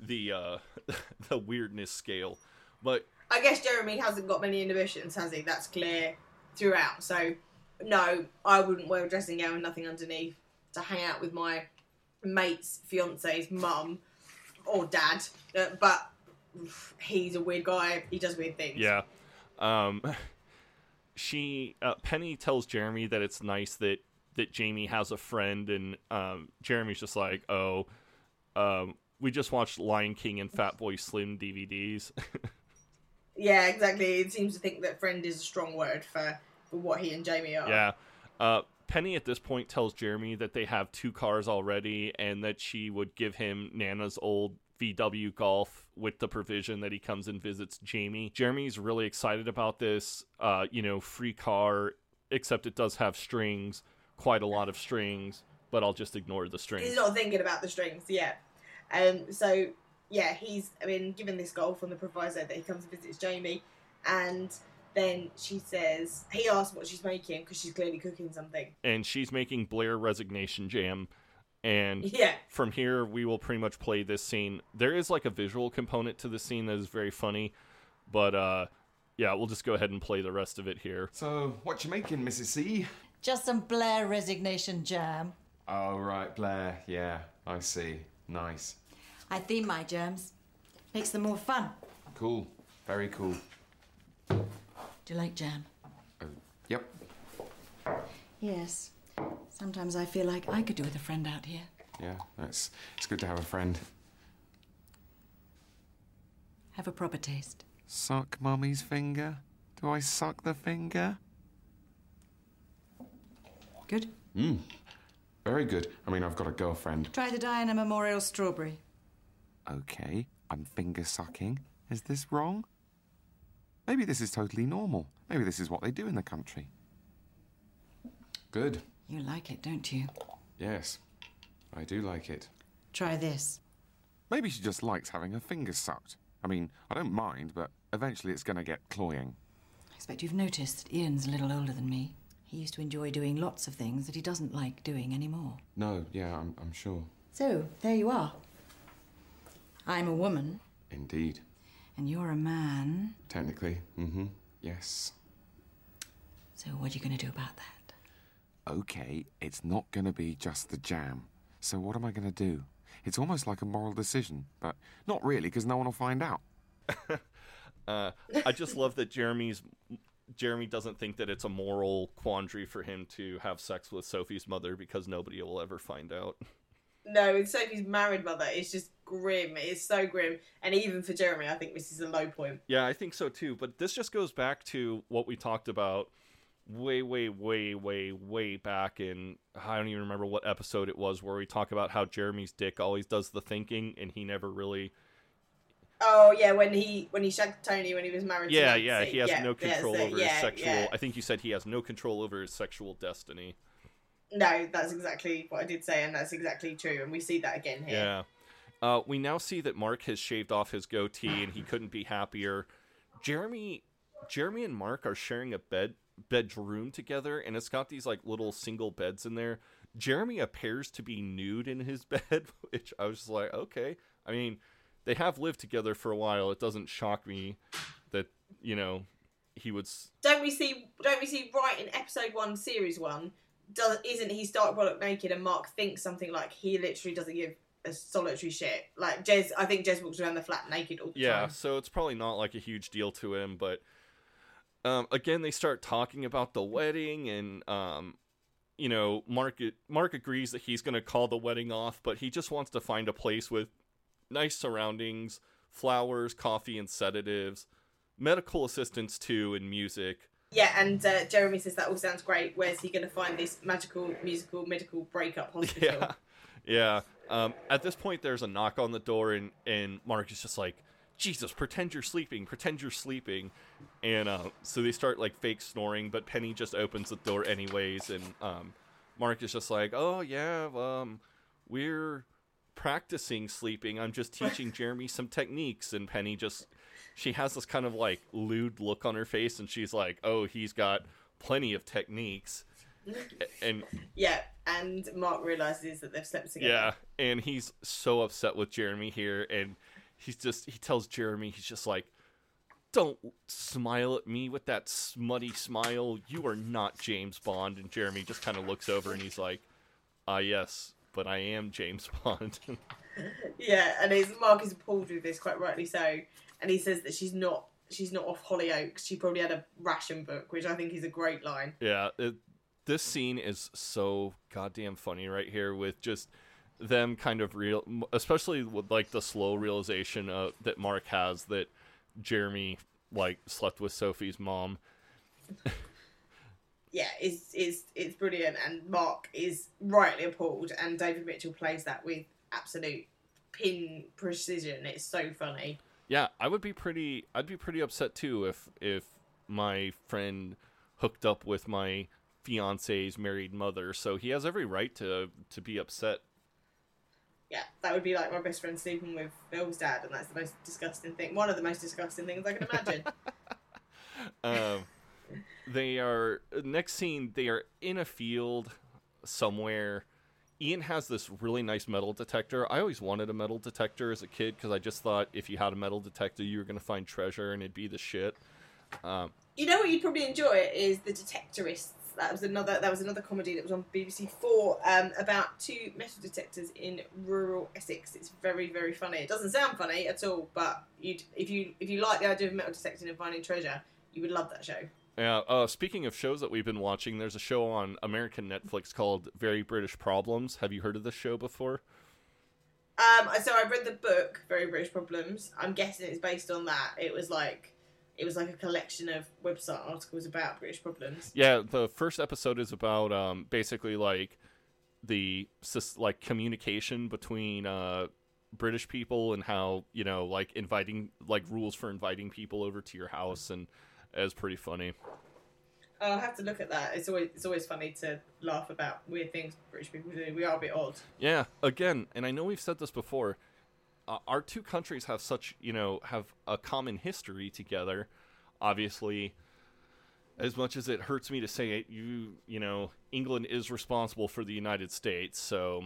the uh, the weirdness scale. But I guess Jeremy hasn't got many inhibitions, has he? That's clear throughout. So, no, I wouldn't wear a dressing gown with nothing underneath to hang out with my mate's fiance's mum or dad. Uh, but he's a weird guy. He does weird things. Yeah. Um, she uh, Penny tells Jeremy that it's nice that that Jamie has a friend, and um, Jeremy's just like, oh, um, we just watched Lion King and Fat Boy Slim DVDs. Yeah, exactly. It seems to think that friend is a strong word for, for what he and Jamie are. yeah. Uh, Penny at this point tells Jeremy that they have two cars already, and that she would give him Nana's old VW Golf with the provision that he comes and visits Jamie. Jeremy's really excited about this. Uh, you know, free car, except it does have strings, quite a lot of strings. But I'll just ignore the strings. He's not thinking about the strings yet. Um, so yeah, he's I mean given this golf on the proviso that he comes and visits Jamie, and then she says he asks what she's making because she's clearly cooking something. and she's making Blair resignation jam. And Yeah. from here, we will pretty much play this scene. There is like a visual component to the scene that is very funny, but uh, yeah, we'll just go ahead and play the rest of it here. So, what you making, Mrs. C? Just some Blair resignation jam. Oh, right, Blair. Yeah, I see. Nice. I theme my jams. Makes them more fun. Cool. Very cool. Do you like jam? Yep. Yes. Sometimes I feel like I could do with a friend out here. Yeah, it's it's good to have a friend. Have a proper taste. Suck mummy's finger? Do I suck the finger? Good. Mmm. Very good. I mean, I've got a girlfriend. Try the Diana Memorial strawberry. Okay, I'm finger sucking. Is this wrong? Maybe this is totally normal. Maybe this is what they do in the country. Good. You like it, don't you? Yes, I do like it. Try this. Maybe she just likes having her fingers sucked. I mean, I don't mind, but eventually it's going to get cloying. I expect you've noticed that Ian's a little older than me. He used to enjoy doing lots of things that he doesn't like doing anymore. No, yeah, I'm, I'm sure. So, there you are. I'm a woman, Indeed. and you're a man. Technically, mm hmm. Yes. So, what are you going to do about that? Okay, it's not going to be just the jam. So what am I going to do? It's almost like a moral decision, but not really, because no one will find out. Uh, I just love that Jeremy's Jeremy doesn't think that it's a moral quandary for him to have sex with Sophie's mother because nobody will ever find out. No, with Sophie's married mother, it's just grim. It's so grim, and even for Jeremy, I think this is a low point. Yeah, I think so too. But this just goes back to what we talked about way, way, way, way, way back in I don't even remember what episode it was where we talk about how Jeremy's dick always does the thinking and he never really Oh yeah, when he when he shagged Tony when he was married. Yeah, to yeah, Nancy. he has Yeah, no control over yeah, his sexual yeah. I think you said he has no control over his sexual destiny. No, that's exactly what I did say, and that's exactly true, and we see that again here. Yeah. Uh, we now see that Mark has shaved off his goatee and he couldn't be happier. Jeremy Jeremy and Mark are sharing a bed bedroom together and it's got these like little single beds in there. Jeremy appears to be nude in his bed, which I was just like, okay. I mean, they have lived together for a while. It doesn't shock me that, you know, he would s- Don't we see? Don't we see right in episode one, series one? Does isn't he Stark Bollock naked, and Mark thinks something like he literally doesn't give a solitary shit. Like Jez, I think Jez walks around the flat naked all the yeah time. so it's probably not like a huge deal to him but um, again they start talking about the wedding and um, you know mark mark agrees that he's going to call the wedding off but he just wants to find a place with nice surroundings flowers coffee and sedatives medical assistance too and music Yeah, and uh, Jeremy says that all sounds great. Where's he going to find this magical musical medical breakup hospital? yeah yeah um, at this point there's a knock on the door and and mark is just like jesus pretend you're sleeping pretend you're sleeping. And uh, so they start like fake snoring but penny just opens the door anyways and um, mark is just like oh yeah um, we're practicing sleeping. I'm just teaching jeremy some techniques. And penny just she has this kind of like lewd look on her face and she's like oh he's got plenty of techniques. And Yeah, and Mark realizes that they've slept together. yeah, and he's so upset with Jeremy here, and he's just he tells Jeremy he's just like, "Don't smile at me with that smutty smile. You are not James Bond." And Jeremy just kind of looks over and he's like, "Ah, yes, but I am James Bond. yeah, and his Mark is appalled with this, quite rightly so. And he says that she's not she's not off Hollyoaks. She probably had a ration book, which I think is a great line. yeah, it, this scene is so goddamn funny right here with just them kind of real, especially with like the slow realization uh, that Mark has that Jeremy like slept with Sophie's mom. Yeah, it's it's it's brilliant, and Mark is rightly appalled, and David Mitchell plays that with absolute pin precision. It's so funny. Yeah, I would be pretty. I'd be pretty upset too if if my friend hooked up with my fiance's married mother. So he has every right to to be upset. Yeah, that would be like my best friend sleeping with Bill's dad, and that's the most disgusting thing. One of the most disgusting things I can imagine. Um, they are next scene. They are in a field somewhere. Ian has this really nice metal detector. I always wanted a metal detector as a kid because I just thought if you had a metal detector, you were gonna find treasure and it'd be the shit. Um, you know what you'd probably enjoy is the Detectorists. That was another. That was another comedy that was on BBC Four um, about two metal detectors in rural Essex. It's very very funny. It doesn't sound funny at all, but you'd if you if you like the idea of metal detecting and finding treasure, you would love that show. Yeah. Uh, speaking of shows that we've been watching, there's a show on American Netflix called Very British Problems. Have you heard of this show before? Um, so I read the book, Very British Problems. I'm guessing it's based on that. It was like, it was like a collection of website articles about British problems. Yeah. The first episode is about um, basically like the like communication between uh, British people and how you know like inviting like rules for inviting people over to your house and it's pretty funny. Oh, I'll have to look at that. It's always it's always funny to laugh about weird things British people do. We are a bit odd. Yeah, again, and I know we've said this before. Uh, our two countries have such, you know, have a common history together. Obviously, as much as it hurts me to say it, you, you know, England is responsible for the United States, so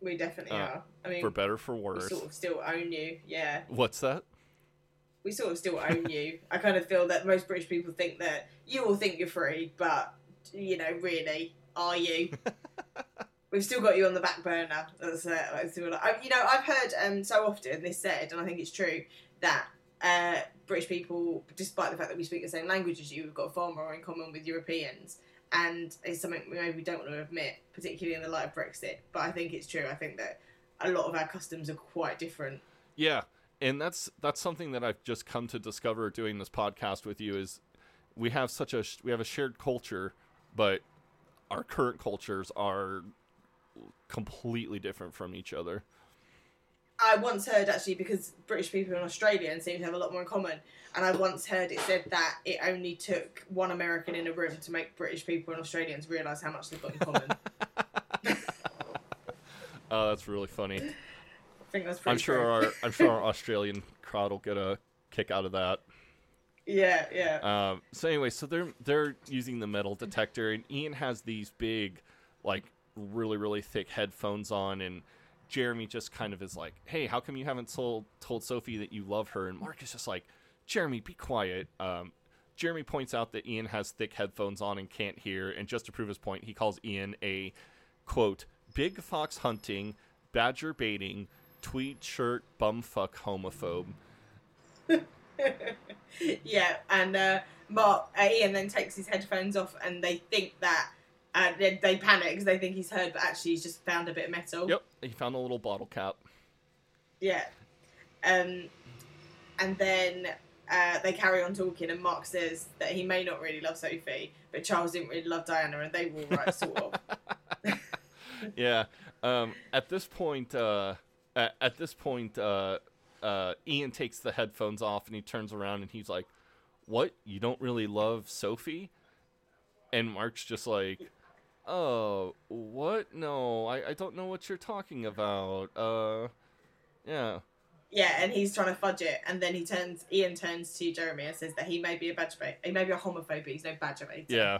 We definitely uh, are. I mean, for better for we worse. sort of still own you. Yeah, What's that? we sort of still own you. I kind of feel that most British people think that you all think you're free, but you know, really, are you? We've still got you on the back burner. That's. That's I, you know, I've heard um, so often this said, and I think it's true that uh, British people, despite the fact that we speak the same language as you, we've got far more in common with Europeans, and it's something we maybe don't want to admit, particularly in the light of Brexit. But I think it's true. I think that a lot of our customs are quite different. Yeah, and that's that's something that I've just come to discover doing this podcast with you is we have such a we have a shared culture, but our current cultures are completely different from each other. I once heard actually because British people and Australians seem to have a lot more in common, and I once heard it said that it only took one American in a room to make British people and Australians realise how much they've got in common. Oh, that's really funny. I think that's pretty I'm sure true. our I'm sure our Australian crowd will get a kick out of that. Yeah, yeah. Um, so anyway, so they're they're using the metal detector, and Ian has these big, like really really thick headphones on, and Jeremy just kind of is like, "Hey, how come you haven't told told Sophie that you love her?" And Mark is just like, "Jeremy, be quiet." Um, Jeremy points out that Ian has thick headphones on and can't hear, and just to prove his point, he calls Ian a quote big fox hunting, badger baiting, tweed shirt bumfuck homophobe. yeah, and uh, Mark uh, Ian then takes his headphones off, and they think that uh, they, they panic because they think he's heard, but actually he's just found a bit of metal. Yep, he found a little bottle cap. Yeah. Um, and then uh, they carry on talking, and Mark says that he may not really love Sophie, but Charles didn't really love Diana, and they were all right, sort of. yeah. Um, at this point, uh, at, at this point, uh, uh, Ian takes the headphones off and he turns around and he's like, "What? You don't really love Sophie?" And Mark's just like, "Oh, what? No, I, I don't know what you're talking about." Uh, yeah. Yeah, and he's trying to fudge it, and then he turns. Ian turns to Jeremy and says that he may be a badger bait. He may be a homophobe, but he's no badger bait. Yeah,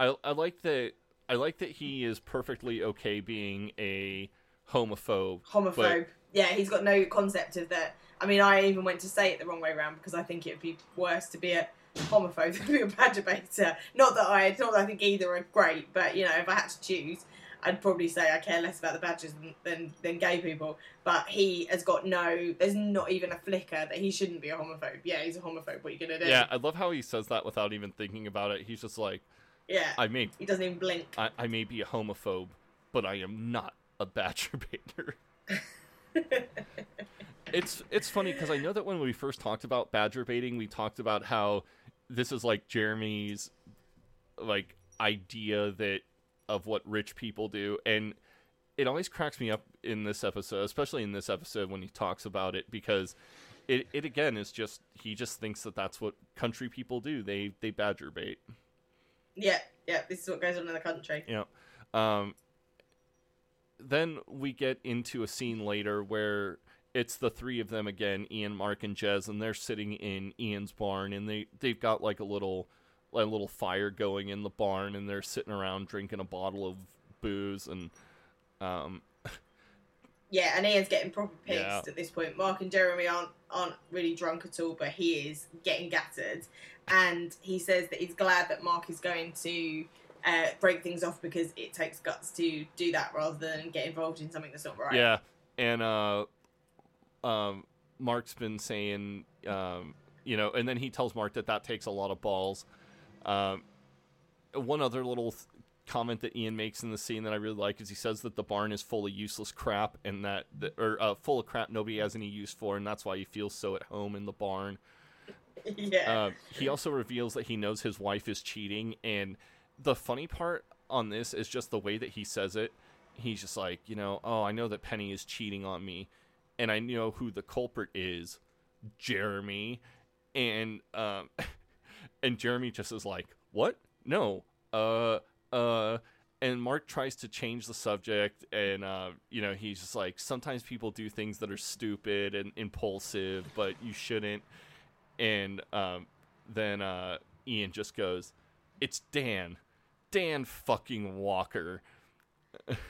I I like that. I like that he is perfectly okay being a homophobe. Homophobe. but- Yeah, he's got no concept of that. I mean, I even went to say it the wrong way around because I think it would be worse to be a homophobe than to be a badger baiter. Not that I, not that I think either are great, but you know, if I had to choose, I'd probably say I care less about the badgers than, than, than gay people. But he has got no, there's not even a flicker that he shouldn't be a homophobe. Yeah, he's a homophobe. What are you gonna do? Yeah, I love how he says that without even thinking about it. He's just like, yeah. I may, He doesn't even blink. I, I may be a homophobe, but I am not a badger baiter. it's it's funny because I know that when we first talked about badger baiting, we talked about how this is like Jeremy's like idea that of what rich people do, and it always cracks me up in this episode, especially in this episode when he talks about it because it it again is just he just thinks that that's what country people do. They they badger bait. Yeah, yeah, this is what goes on in the country. Yeah. Um, then we get into a scene later where it's the three of them again, Ian, Mark, and Jez, and they're sitting in Ian's barn, and they they've got like a little a little fire going in the barn, and they're sitting around drinking a bottle of booze, and um, Yeah, and Ian's getting proper pissed Yeah. at this point. Mark and Jeremy aren't aren't really drunk at all, but he is getting gattered, and he says that he's glad that Mark is going to uh, break things off because it takes guts to do that rather than get involved in something that's not right. Yeah, and uh, um, Mark's been saying, um, you know, and then he tells Mark that that takes a lot of balls. Um, one other little th- comment that Ian makes in the scene that I really like is he says that the barn is full of useless crap and that, the, or uh, full of crap nobody has any use for, and that's why he feels so at home in the barn. yeah. Uh, he also reveals that he knows his wife is cheating, and the funny part on this is just the way that he says it. He's just like, you know, oh, I know that Penny is cheating on me, and I know who the culprit is, Jeremy, and um, and Jeremy just is like, what? No, uh, uh. And Mark tries to change the subject, and uh, you know he's just like, sometimes people do things that are stupid and impulsive, but you shouldn't and um, then uh, Ian just goes, "It's Dan, Dan fucking Walker."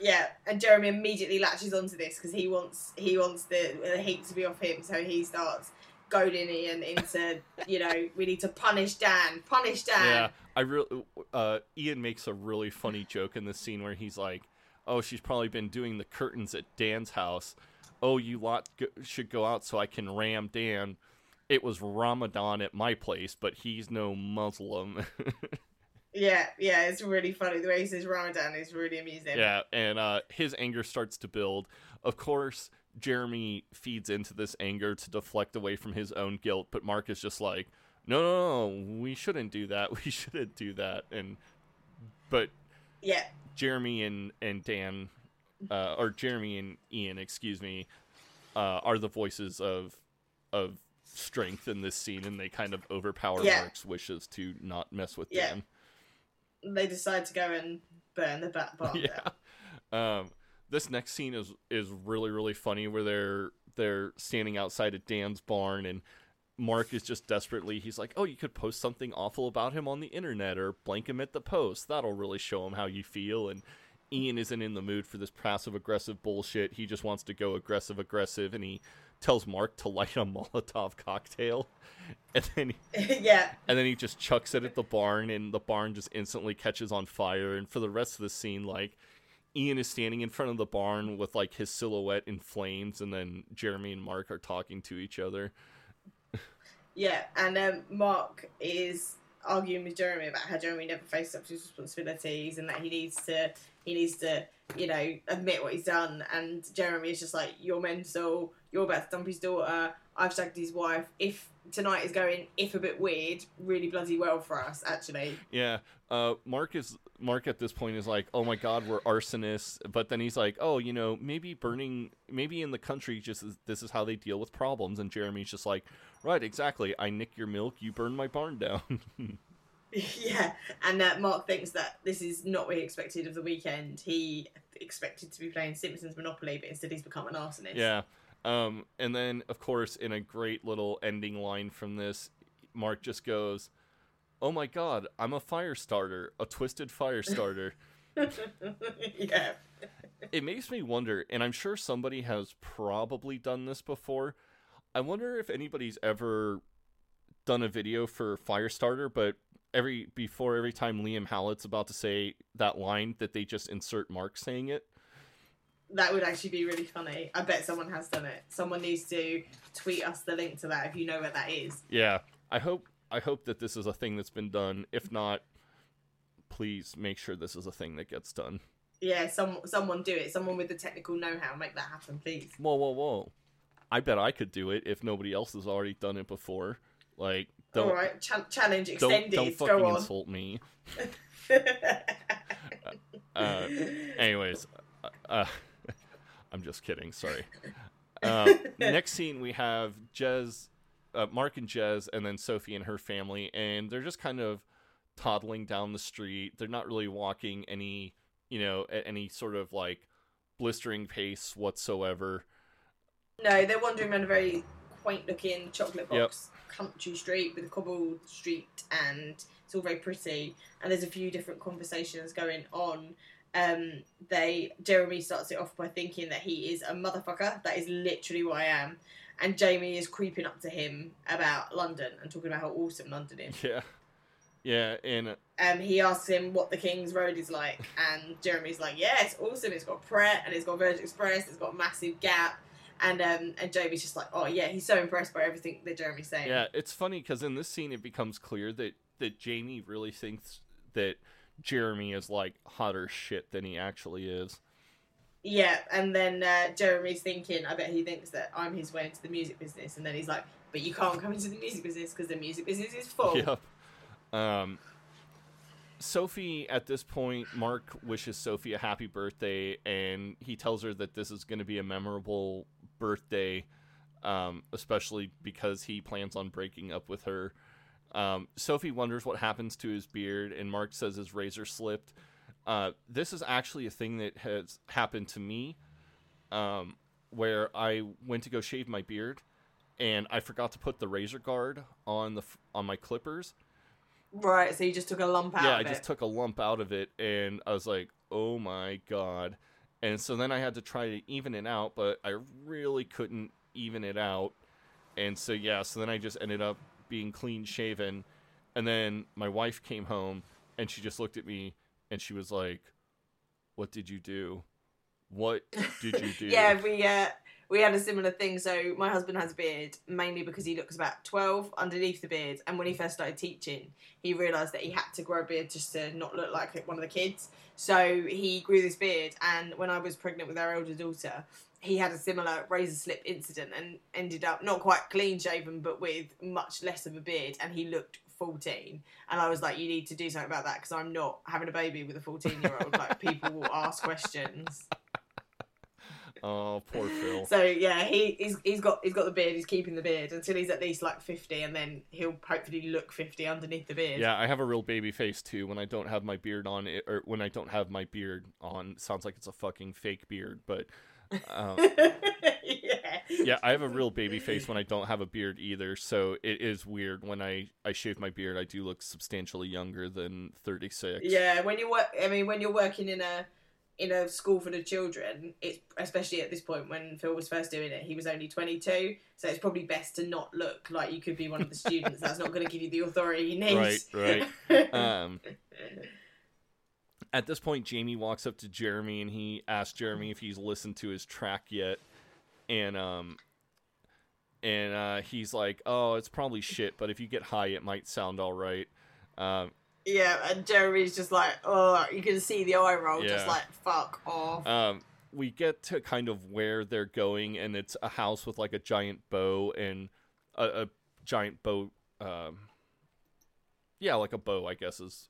Yeah, and Jeremy immediately latches onto this because he wants he wants the, the heat to be off him, so he starts goading Ian into you know we need to punish Dan, punish Dan. Yeah, I really. Uh, Ian makes a really funny joke in this scene where he's like, "Oh, she's probably been doing the curtains at Dan's house. Oh, you lot go- should go out so I can ram Dan. It was Ramadan at my place, but he's no Muslim." yeah, yeah, it's really funny the way he says Ramadan is really amusing. Yeah, and uh, his anger starts to build. Of course, Jeremy feeds into this anger to deflect away from his own guilt, but Mark is just like, no, no, no, we shouldn't do that. We shouldn't do that. And but yeah, Jeremy and and Dan, uh, or Jeremy and Ian, excuse me, uh, are the voices of of strength in this scene, and they kind of overpower Yeah. Mark's wishes to not mess with Yeah. Dan. They decide to go and burn the bat barn yeah. Um, this next scene is is really really funny where they're they're standing outside of Dan's barn and Mark is just desperately he's like, "Oh, you could post something awful about him on the internet or blank him at the post. That'll really show him how you feel." And Ian isn't in the mood for this passive aggressive bullshit. He just wants to go aggressive aggressive and he tells Mark to light a Molotov cocktail. And then yeah. and then he just chucks it at the barn and the barn just instantly catches on fire and for the rest of the scene like Ian is standing in front of the barn with like his silhouette in flames and then Jeremy and Mark are talking to each other. Yeah, and um, Mark is arguing with Jeremy about how Jeremy never faced up to his responsibilities and that he needs to he needs to you know admit what he's done. And Jeremy is just like, "You're mental. You're about to dump his daughter. I've shagged his wife. If tonight is going if a bit weird, really bloody well for us actually." Yeah, uh, Mark is Mark at this point is like, oh my god, we're arsonists. But then he's like, oh, you know, maybe burning, maybe in the country, just is, this is how they deal with problems. And Jeremy's just like, right, exactly. I nick your milk, you burn my barn down. yeah, and uh, Mark thinks that this is not what he expected of the weekend. He expected to be playing Simpsons Monopoly, but instead he's become an arsonist. yeah. Um, and then of course, in a great little ending line from this, Mark just goes, "Oh my god, I'm a fire starter, a twisted fire starter." yeah. it makes me wonder, and I'm sure somebody has probably done this before. I wonder if anybody's ever done a video for Firestarter, but every before every time Liam Howlett's about to say that line that they just insert Mark saying it. That would actually be really funny. I bet someone has done it. Someone needs to tweet us the link to that if you know where that is. Yeah, I hope I hope that this is a thing that's been done. If not, please make sure this is a thing that gets done. Yeah, some someone do it. Someone with the technical know-how make that happen, please. Whoa, whoa, whoa! I bet I could do it if nobody else has already done it before. Like, All right, Ch- challenge don't, extended. don't fucking Go on. insult me. uh, anyways, uh, uh, I'm just kidding. Sorry. Uh, next scene, we have Jez, uh, Mark and Jez, and then Sophie and her family, and they're just kind of toddling down the street. They're not really walking any, you know, at any sort of like blistering pace whatsoever. No, they're wandering around a very quaint-looking chocolate Yep. box country street with a cobbled street, and it's all very pretty. And there's a few different conversations going on. Um, they Jeremy starts it off by thinking that he is a motherfucker. That is literally what I am. And Jamie is creeping up to him about London and talking about how awesome London is. Yeah, yeah, in uh, Um, he asks him what the King's Road is like, and Jeremy's like, "Yeah, it's awesome. It's got Pret, and it's got Virgin Express. It's got massive gap." And um, and Jamie's just like, "Oh yeah," he's so impressed by everything that Jeremy's saying. Yeah, it's funny because in this scene it becomes clear that that Jamie really thinks that Jeremy is like hotter shit than he actually is. Yeah, and then uh, Jeremy's thinking, I bet he thinks that I'm his way into the music business, and then he's like, "But you can't come into the music business because the music business is full." Yep. Um, Sophie, at this point, Mark wishes Sophie a happy birthday, and he tells her that this is going to be a memorable birthday, um, especially because he plans on breaking up with her. Um, Sophie wonders what happens to his beard, and Mark says his razor slipped. Uh, this is actually a thing that has happened to me, um, where I went to go shave my beard, and I forgot to put the razor guard on the on my clippers. Right, so you just took a lump out yeah, I just took a lump out of it, and I was like, "Oh my god!" And so then I had to try to even it out, but I really couldn't even it out. And so yeah, so then I just ended up being clean shaven. And then my wife came home, and she just looked at me, and she was like, "What did you do? What did you do?" yeah, we uh, we had a similar thing. So my husband has a beard mainly because he looks about twelve underneath the beard, and when he first started teaching, he realised that he had to grow a beard just to not look like one of the kids. So he grew this beard, and when I was pregnant with our elder daughter, he had a similar razor slip incident and ended up not quite clean shaven, but with much less of a beard, and he looked. 14 and I was like you need to do something about that because I'm not having a baby with a 14 year old like people will ask questions Oh, poor Phil. so yeah, he he's, he's got he's got the beard. He's keeping the beard until he's at least like fifty, and then he'll hopefully look fifty underneath the beard. Yeah, I have a real baby face too. When I don't have my beard on, it, or when I don't have my beard on, sounds like it's a fucking fake beard. But uh, yeah, yeah, I have a real baby face when I don't have a beard either. So it is weird when I I shave my beard. I do look substantially younger than thirty six. yeah. When you work, I mean, when you're working in a in a school for the children, it's especially at this point when Phil was first doing it, he was only twenty two. So it's probably best to not look like you could be one of the students. That's not going to give you the authority you need. Right, right. um, at this point, Jamie walks up to Jeremy and he asks Jeremy if he's listened to his track yet, and um, and uh, he's like, "Oh, it's probably shit, but if you get high, it might sound all right." Um, Yeah, and Jeremy's just like, oh, you can see the eye roll, just like, fuck off. um, we get to kind of where they're going, and it's a house with like a giant bow and a, a giant bow. Um, yeah, like a bow, I guess is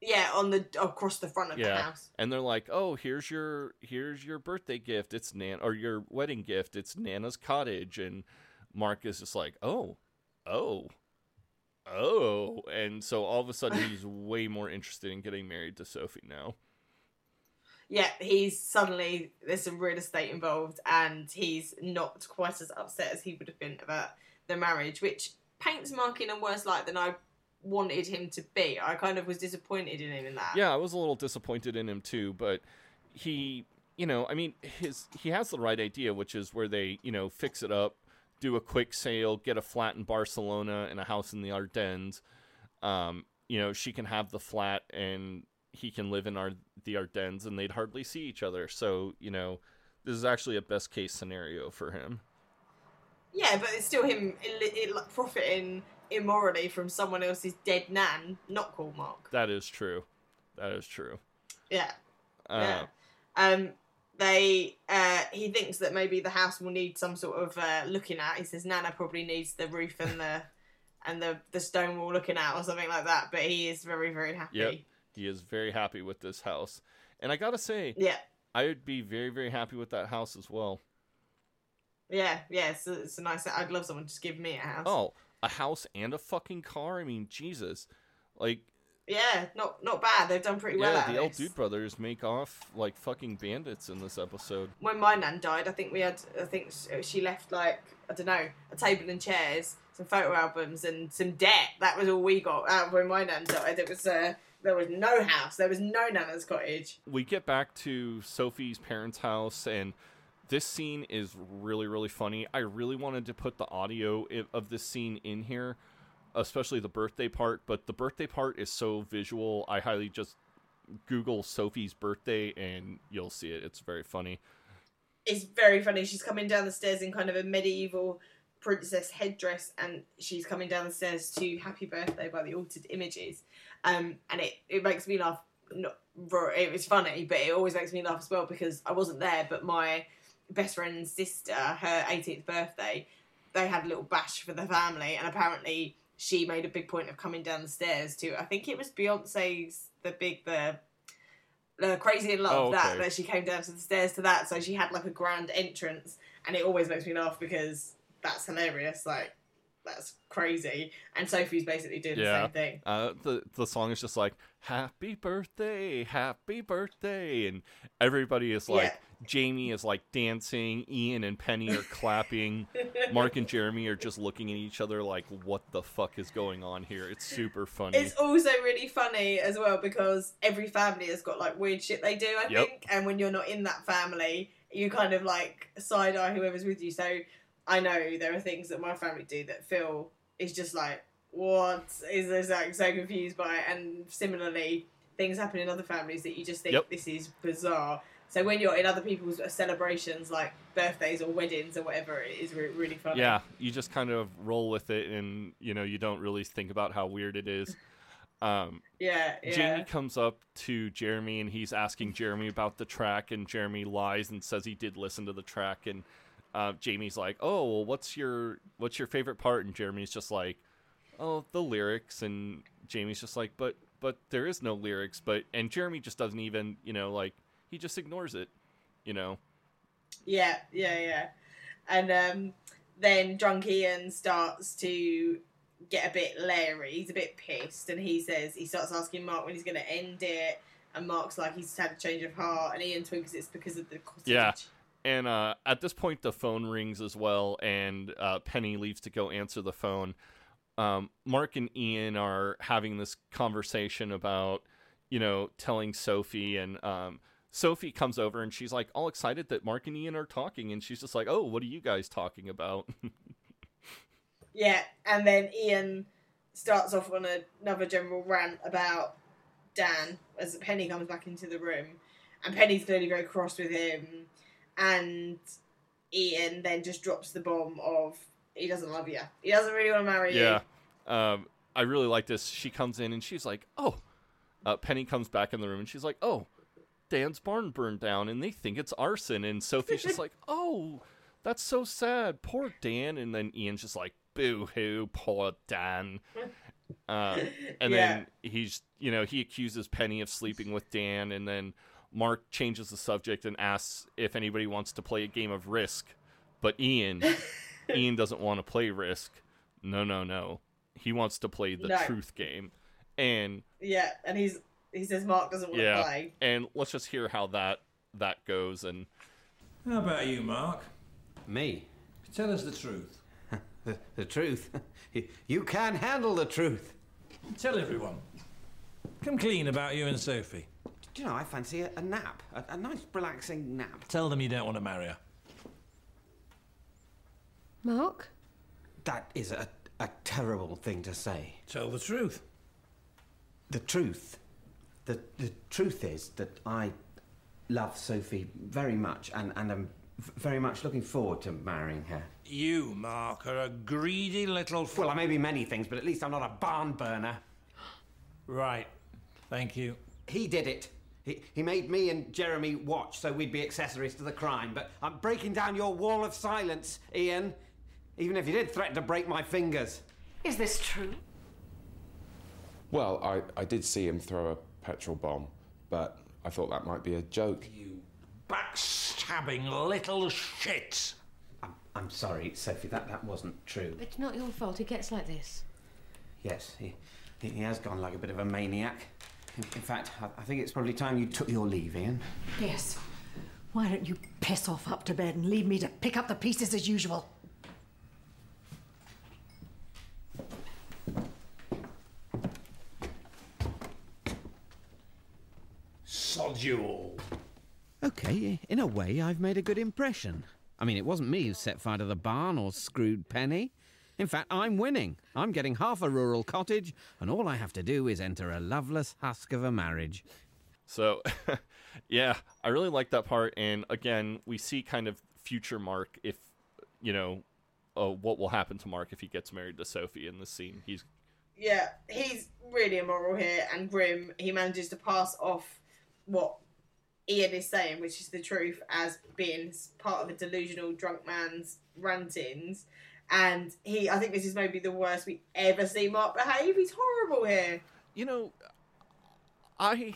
Yeah, on the across the front of the house. And they're like, "Oh, here's your here's your birthday gift. It's Nan or your wedding gift. It's Nana's cottage." And Mark is just like, "Oh, oh, oh," and so all of a sudden he's way more interested in getting married to Sophie now. Yeah, he's suddenly there's some real estate involved, and he's not quite as upset as he would have been about the marriage, which paints Mark in a worse light than I wanted him to be. I kind of was disappointed in him in that. Yeah, I was a little disappointed in him too, but he, you know, I mean, his he has the right idea, which is where they, you know, fix it up, do a quick sale, get a flat in Barcelona and a house in the Ardennes, um, you know, she can have the flat and he can live in our the Ardennes, and they'd hardly see each other. So you know, this is actually a best case scenario for him. Yeah, but it's still him profiting immorally from someone else's dead nan. Not cool, Mark. That is true. That is true. Yeah. Uh, yeah. Um, they uh, he thinks that maybe the house will need some sort of uh, looking at. He says Nana probably needs the roof and the and the the stone wall looking at or something like that. But he is very very happy. Yep. He is very happy with this house. And I gotta say, Yeah. I would be very, very happy with that house as well. Yeah, yeah, it's a, it's a nice. I'd love someone to just give me a house. Oh, a house and a fucking car? I mean, Jesus. Like, Yeah, not not bad. They've done pretty well yeah, the El this. Dude brothers make off like fucking bandits in this episode. When my nan died, I think we had. I think she left like I don't know a table and chairs, some photo albums, and some debt. That was all we got out of when my nan died. It was uh, there was no house. There was no nana's cottage. We get back to Sophie's parents' house, and this scene is really, really funny. I really wanted to put the audio of this scene in here, especially the birthday part, but the birthday part is so visual. I highly just Google Sophie's birthday, and you'll see it. It's very funny. it's very funny. She's coming down the stairs in kind of a medieval princess headdress, and she's coming down the stairs to "Happy Birthday" by the Altered Images, um, and it it makes me laugh. Not it was funny, but it always makes me laugh as well because I wasn't there, but my best friend's sister, her 18th birthday, they had a little bash for the family, and apparently she made a big point of coming down the stairs to. I think it was Beyonce's the big the uh, Crazy in Love Oh, that okay. that she came down to the stairs to that, so she had like a grand entrance, and it always makes me laugh because that's hilarious. Like that's crazy, and Sophie's basically doing the same thing. Uh, the the song is just like "Happy Birthday, Happy Birthday," and everybody is like. Yeah. Jamie is like dancing. Ian and Penny are clapping. Mark and Jeremy are just looking at each other like, "What the fuck is going on here?" It's super funny. It's also really funny as well because every family has got like weird shit they do, I Yep. think. And when you're not in that family, you kind of like side eye whoever's with you. So I know there are things that my family do that Phil is just like, what is this like so confused by? And similarly, things happen in other families that you just think Yep. this is bizarre. So when you're in other people's celebrations, like birthdays or weddings or whatever, it is re- really funny. Yeah, you just kind of roll with it, and you know you don't really think about how weird it is. Um, Yeah, yeah. Jamie comes up to Jeremy and he's asking Jeremy about the track, and Jeremy lies and says he did listen to the track, and uh, Jamie's like, "Oh, well, what's your what's your favorite part?" And Jeremy's just like, "Oh, the lyrics," and Jamie's just like, "But but there is no lyrics," but and Jeremy just doesn't even you know like he just ignores it, you know. Yeah, yeah, yeah. And um, then drunk Ian starts to get a bit leery. He's a bit pissed, and he says he starts asking Mark when he's going to end it. And Mark's like he's had a change of heart, and Ian thinks it's because of the cottage. Yeah. And uh, at this point, the phone rings as well, and uh, Penny leaves to go answer the phone. Um, Mark and Ian are having this conversation about, you know, telling Sophie, and um, Sophie comes over and she's like all excited that Mark and Ian are talking, and she's just like, "Oh, what are you guys talking about?" Yeah, and then Ian starts off on a, another general rant about Dan as Penny comes back into the room, and Penny's clearly very cross with him, and Ian then just drops the bomb of he doesn't love you, he doesn't really want to marry you. yeah. Um, I really like this. She comes in and she's like, "Oh." Uh, Penny comes back in the room and she's like, "Oh, Dan's barn burned down and they think it's arson." And Sophie's just like, "Oh, that's so sad, poor Dan." And then Ian's just like, "Boo hoo, poor Dan." Uh, and Yeah. then he's, you know, he accuses Penny of sleeping with Dan, and then Mark changes the subject and asks if anybody wants to play a game of Risk, but Ian, Ian doesn't want to play Risk. No, no, no. He wants to play the No. truth game, and Yeah, and he's he says Mark doesn't want to play. and let's just hear how that that goes. And How about you, Mark? Me? Tell us the truth. The, the truth? you can't handle the truth. Tell everyone. Come clean about you and Sophie. Do you know, I fancy a, a nap. A, a nice, relaxing nap. Tell them you don't want to marry her. Mark? That is a, a terrible thing to say. Tell the truth. The truth. The, the truth is that I love Sophie very much and, and am very much looking forward to marrying her. You, Mark, are a greedy little. F- Well, I may be many things, but at least I'm not a barn burner. right. Thank you. He did it. He, he made me and Jeremy watch so we'd be accessories to the crime. But I'm breaking down your wall of silence, Ian. Even if you did threaten to break my fingers. Is this true? Well, I, I did see him throw a petrol bomb, but I thought that might be a joke. You backstabbing little shit. I'm, I'm sorry, Sophie, that, that wasn't true. It's not your fault he gets like this. Yes, he, he he has gone like a bit of a maniac. In, in fact, I, I think it's probably time you took your leave, Ian. Yes. Why don't you piss off up to bed and leave me to pick up the pieces as usual? Sod you all. Okay, in a way, I've made a good impression. I mean, it wasn't me who set fire to the barn or screwed Penny. In fact, I'm winning. I'm getting half a rural cottage, and all I have to do is enter a loveless husk of a marriage. So, yeah, I really like that part. And again, we see kind of future Mark if, you know, uh, what will happen to Mark if he gets married to Sophie in this scene. He's Yeah, he's really immoral here and grim. He manages to pass off what Ian is saying, which is the truth, as being part of a delusional drunk man's rantings. And he, I think this is maybe the worst we ever see Mark behave. He's horrible here. you know, I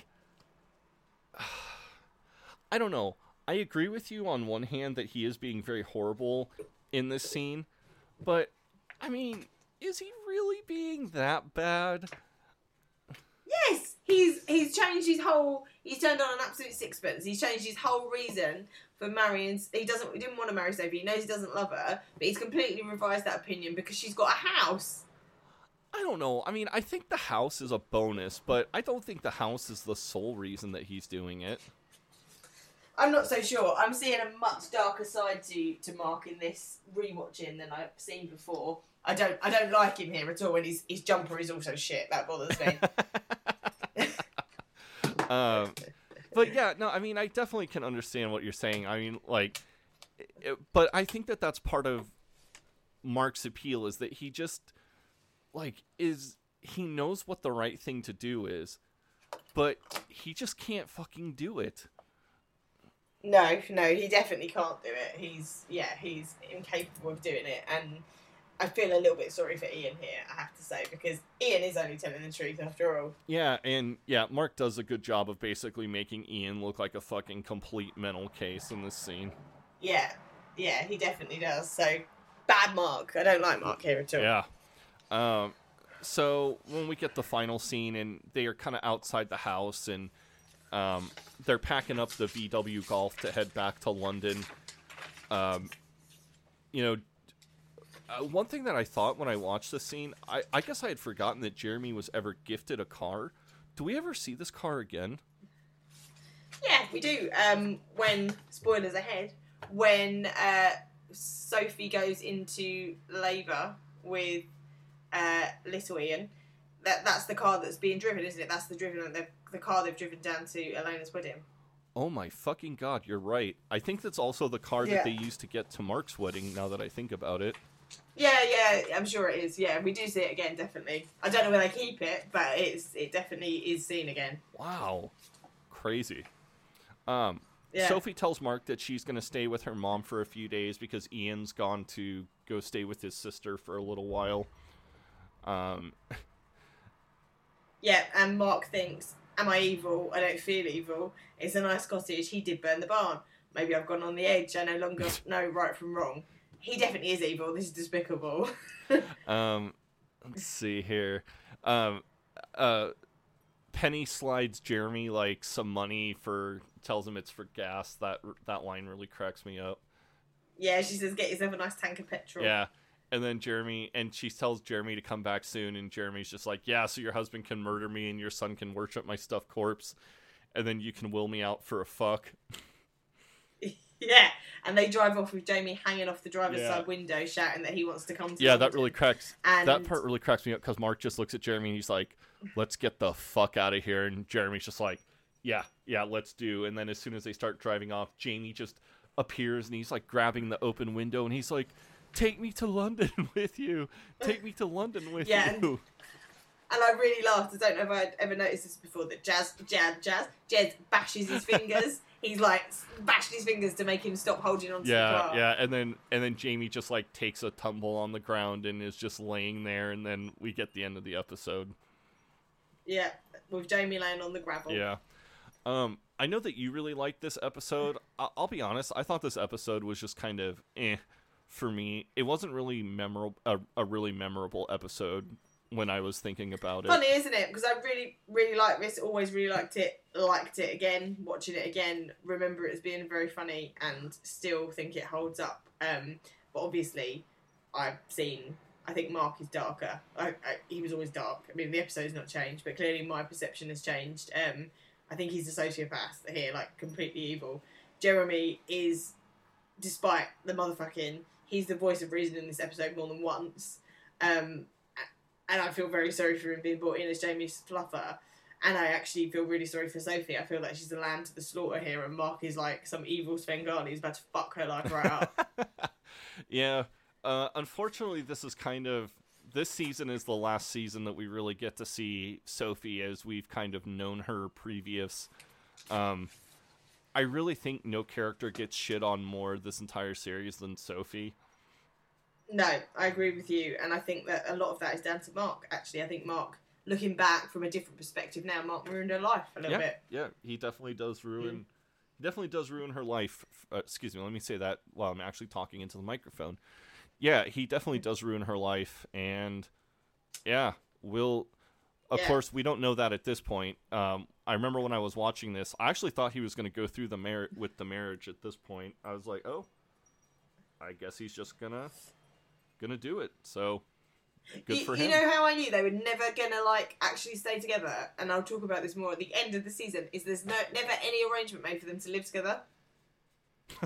I don't know. I agree with you on one hand that he is being very horrible in this scene, but I mean, is he really being that bad? Yes, he's he's changed his whole. He's turned on an absolute sixpence. He's changed his whole reason for marrying. He doesn't. He didn't want to marry Sophie. He knows he doesn't love her, but he's completely revised that opinion because she's got a house. I don't know. I mean, I think the house is a bonus, but I don't think the house is the sole reason that he's doing it. I'm not so sure. I'm seeing a much darker side to to Mark in this rewatching than I've seen before. I don't I don't like him here at all, and his his jumper is also shit. That bothers me. um, but yeah, no, I mean, I definitely can understand what you're saying. I mean, like, it, but I think that that's part of Mark's appeal is that he just like is he knows what the right thing to do is, but he just can't fucking do it. no, no, he definitely can't do it. He's yeah, he's incapable of doing it, and I feel a little bit sorry for Ian here. I have to say because Ian is only telling the truth after all. Yeah, and yeah, Mark does a good job of basically making Ian look like a fucking complete mental case in this scene. Yeah, yeah, he definitely does. So bad Mark. I don't like Mark here at all. Yeah. Um, so when we get the final scene and they are kind of outside the house and um, they're packing up the VW Golf to head back to London. Um, you know, uh, one thing that I thought when I watched this scene, I, I guess I had forgotten that Jeremy was ever gifted a car. Do we ever see this car again? Yeah, we do. Um, when spoilers ahead, when uh, Sophie goes into labour with uh, little Ian, that that's the car that's being driven, isn't it? That's the driven the, the car they've driven down to Elena's wedding. Oh my fucking god, you're right. I think that's also the car Yeah. that they used to get to Mark's wedding. Now that I think about it. Yeah, yeah, I'm sure it is. Yeah, we do see it again, definitely. I don't know where they keep it, but it's it definitely is seen again. Wow, crazy. Um, Yeah. Sophie tells Mark that she's going to stay with her mom for a few days because Ian's gone to go stay with his sister for a little while. Um, Yeah, and Mark thinks, Am I evil? I don't feel evil. It's a nice cottage. He did burn the barn. Maybe I've gone on the edge. I no longer know right from wrong. He definitely is evil. This is despicable. um, let's see here. Um, uh, Penny slides Jeremy like some money for tells him it's for gas. That that line really cracks me up. yeah, she says, Get yourself a nice tank of petrol. Yeah. And then Jeremy, and she tells Jeremy to come back soon, and Jeremy's just like, Yeah, so your husband can murder me and your son can worship my stuffed corpse, and then you can will me out for a fuck. Yeah, and they drive off with Jamie hanging off the driver's Yeah. side window, shouting that he wants to come. to Yeah, that really cracks. And That part really cracks me up because Mark just looks at Jeremy and he's like, "Let's get the fuck out of here," and Jeremy's just like, "Yeah, yeah, let's do." And then as soon as they start driving off, Jamie just appears and he's like grabbing the open window and he's like, "Take me to London with you. Take me to London with Yeah, and- you." And I really laughed. I don't know if I'd ever noticed this before. That Jazz, Jazz, Jazz, Jez bashes his fingers. He's like bashing his fingers to make him stop holding on to the Yeah, car. yeah, and then and then Jamie just like takes a tumble on the ground and is just laying there, and then we get the end of the episode. Yeah, with Jamie laying on the gravel. Yeah. Um, I know that you really liked this episode. I- I'll be honest. I thought this episode was just kind of eh for me. It wasn't really memorable. A, a really memorable episode when I was thinking about it. Funny, isn't it? Because I really, really like this. Always really liked it. Liked it again. Watching it again, remember it as being very funny, and still think it holds up. Um, but obviously, I've seen. I think Mark is darker. I, I, he was always dark. I mean, the episode's not changed, but clearly my perception has changed. Um, I think he's a sociopath here, like completely evil. Jeremy is, despite the motherfucking, he's the voice of reason in this episode more than once. Um, and I feel very sorry for him being brought in as Jamie's fluffer. And I actually feel really sorry for Sophie. I feel like she's the lamb to the slaughter here, and Mark is like some evil Svengali who's about to fuck her life right up. Yeah. Uh, unfortunately, this is kind of this season is the last season that we really get to see Sophie as we've kind of known her previous. Um, I really think no character gets shit on more this entire series than Sophie. No, I agree with you, and I think that a lot of that is down to Mark. Actually, I think Mark, looking back from a different perspective now, Mark ruined her life a little yeah, bit. yeah, he definitely does ruin. He definitely does ruin her life. Uh, excuse me, let me say that while I'm actually talking into the microphone. Yeah, he definitely does ruin her life, and yeah, we'll. Of Yeah. course, we don't know that at this point. Um, I remember when I was watching this, I actually thought he was going to go through the mar- with the marriage. At this point, I was like, oh, I guess he's just gonna gonna do it. So good you, for him. you know how I knew they were never gonna like actually stay together, and I'll talk about this more at the end of the season. Is there's no never any arrangement made for them to live together.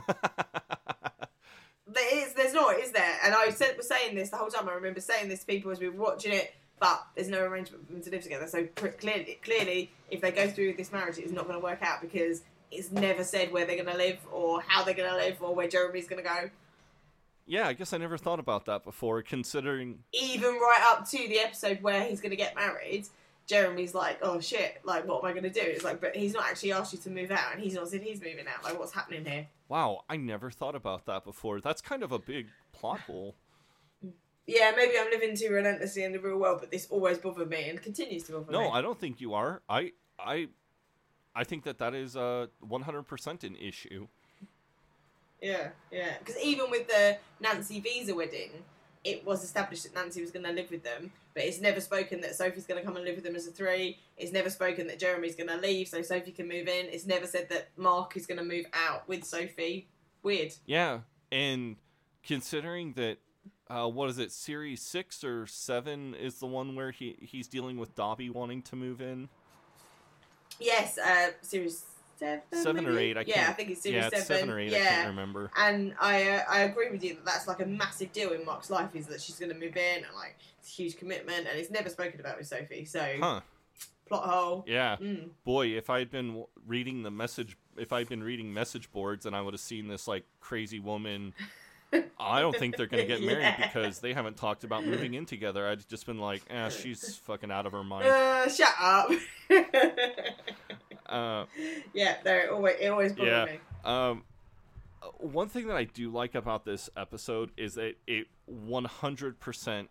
there is, there's not, is there? And I said, was saying this the whole time. I remember saying this to people as we were watching it, but there's no arrangement for them to live together. So clearly, clearly, if they go through this marriage, it's not going to work out because it's never said where they're going to live or how they're going to live or where Jeremy's going to go. Yeah, I guess I never thought about that before. Considering even right up to the episode where he's going to get married, Jeremy's like, "Oh shit! Like, what am I going to do?" It's like, but he's not actually asked you to move out, and he's not said he's moving out. Like, what's happening here? Wow, I never thought about that before. That's kind of a big plot hole. Yeah, maybe I'm living too relentlessly in the real world, but this always bothered me and continues to bother me. No, I don't think you are. I I I think that that is uh 100% an issue. Yeah, yeah. Because even with the Nancy visa wedding, it was established that Nancy was going to live with them, but it's never spoken that Sophie's going to come and live with them as a three. It's never spoken that Jeremy's going to leave so Sophie can move in. It's never said that Mark is going to move out with Sophie. Weird. Yeah, and considering that uh what is it, series 6 or 7 is the one where he he's dealing with Dobby wanting to move in. Yes, uh, series seven. 7 or 8, I yeah, I think it's series Yeah, it's 7 or 8, yeah. I can't remember. And I uh, I agree with you that that's like a massive deal in Mark's life is that she's going to move in and like it's a huge commitment and it's never spoken about with Sophie. So Huh. plot hole. Yeah. Mm. Boy, if I'd been reading the message, if I'd been reading message boards, and I would have seen this like crazy woman, I don't think they're gonna get married Yeah. because they haven't talked about moving in together. I'd just been like, eh, she's fucking out of her mind. Uh, shut up. Uh, yeah, no, it always it always bothered yeah. me. Um, uh, one thing that I do like about this episode is that it 100%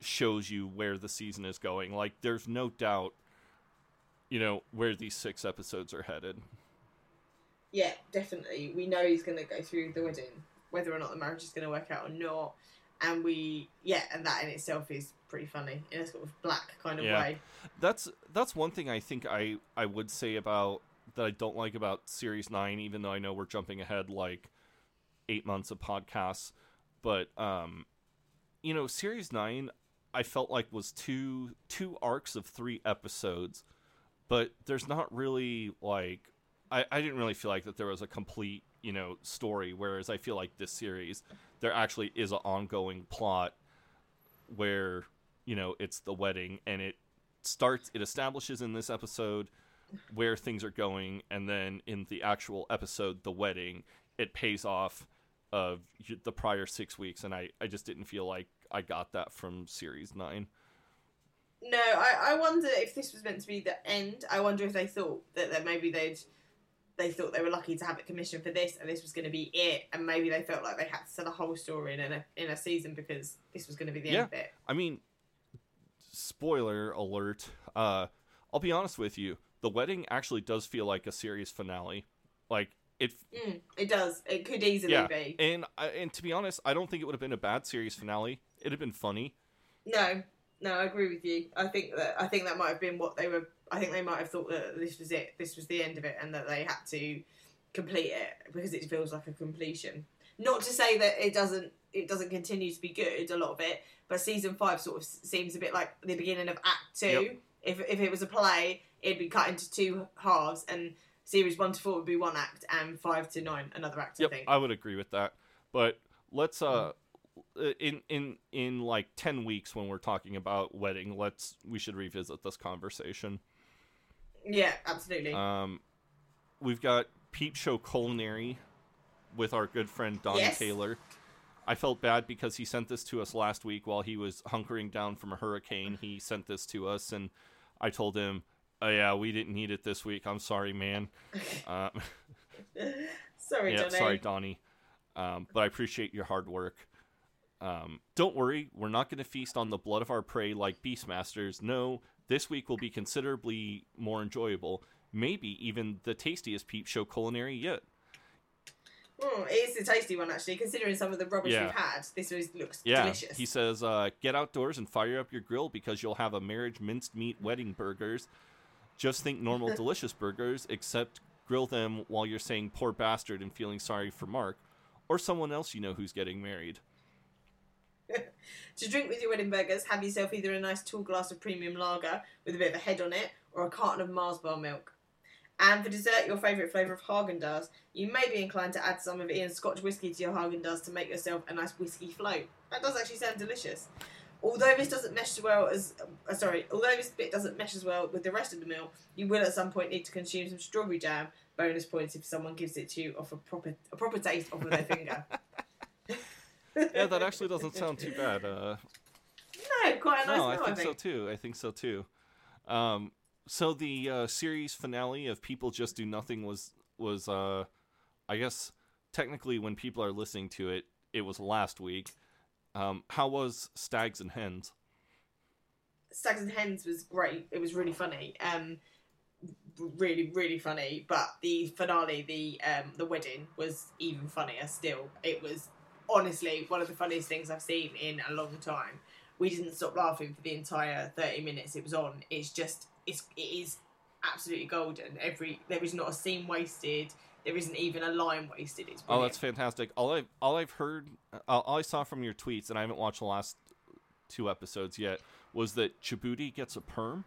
shows you where the season is going. Like, there's no doubt, you know, where these six episodes are headed. Yeah, definitely. We know he's going to go through the wedding, whether or not the marriage is going to work out or not. And we, yeah, and that in itself is pretty funny in a sort of black kind of way. That's that's one thing I think I I would say about that I don't like about series 9 even though I know we're jumping ahead like 8 months of podcasts. But um you know series 9 I felt like was two two arcs of 3 episodes. But there's not really like I I didn't really feel like that there was a complete you know story. Whereas I feel like this series, there actually is an ongoing plot where you know it's the wedding and it starts it establishes in this episode where things are going and then in the actual episode the wedding it pays off of the prior six weeks and i i just didn't feel like i got that from series nine No, I, I wonder if this was meant to be the end. I wonder if they thought that, that maybe they'd they thought they were lucky to have it commissioned for this, and this was going to be it, and maybe they felt like they had to tell a whole story in a in a season because this was going to be the yeah end of it. i mean spoiler alert uh i'll be honest with you the wedding actually does feel like a series finale like it Mm, it does. It could easily yeah be. and I- and to be honest i don't think it would have been a bad series finale it'd have been funny No, no, I agree with you. I think that I think that might have been what they were. I think they might have thought that this was it. This was the end of it, and that they had to complete it because it feels like a completion. Not to say that it doesn't. It doesn't continue to be good. A lot of it, but season five sort of seems a bit like the beginning of Act Two. Yep. If if it was a play, it'd be cut into two halves, and series one to four would be one act, and five to nine another act. Yep, I think. I would agree with that. But let's uh in in in like 10 weeks when we're talking about wedding, let's we should revisit this conversation. Yeah, absolutely. Um we've got Peep Show Culinary with our good friend Don Yes. Taylor. I felt bad because he sent this to us last week while he was hunkering down from a hurricane. He sent this to us and I told him, "Oh yeah, we didn't need it this week. I'm sorry, man." Uh, sorry, yeah, Johnny. sorry, Donnie. Um, but I appreciate your hard work. Um, don't worry, we're not going to feast on the blood of our prey like Beastmasters. No, this week will be considerably more enjoyable. Maybe even the tastiest peep show culinary yet. Mm, it is a tasty one actually, considering some of the rubbish Yeah. we've had. This was, looks Yeah, delicious. he says, uh, get outdoors and fire up your grill because you'll have a marriage minced meat wedding burgers. Just think normal delicious burgers, except grill them while you're saying poor bastard and feeling sorry for Mark or someone else you know who's getting married. To drink with your wedding burgers, have yourself either a nice tall glass of premium lager with a bit of a head on it, or a carton of Mars bar milk. And for dessert, your favourite flavour of Haagen Dazs. You may be inclined to add some of Ian's Scotch whisky to your Haagen Dazs to make yourself a nice whisky float. That does actually sound delicious. Although this doesn't mesh as well as, uh, sorry, although this bit doesn't mesh as well with the rest of the meal, you will at some point need to consume some strawberry jam. Bonus points if someone gives it to you off a proper a proper taste off of their finger. yeah, that actually doesn't sound too bad. Uh, No, quite a nice no, I meal, think, so too. I think so too. Um, so the uh, series finale of People Just Do Nothing was was uh, I guess technically when people are listening to it, it was last week. Um, how was Stags and Hens? Stags and Hens was great. It was really funny. Um, really, really funny. But the finale, the um, the wedding, was even funnier. Still, it was honestly one of the funniest things I've seen in a long time. We didn't stop laughing for the entire thirty minutes it was on. It's just, it's it is absolutely golden. Every there is not a scene wasted. There isn't even a line wasted. It's Oh, that's fantastic. All I've, all I've heard, uh, all I saw from your tweets, and I haven't watched the last two episodes yet, was that Chabuddy gets a perm.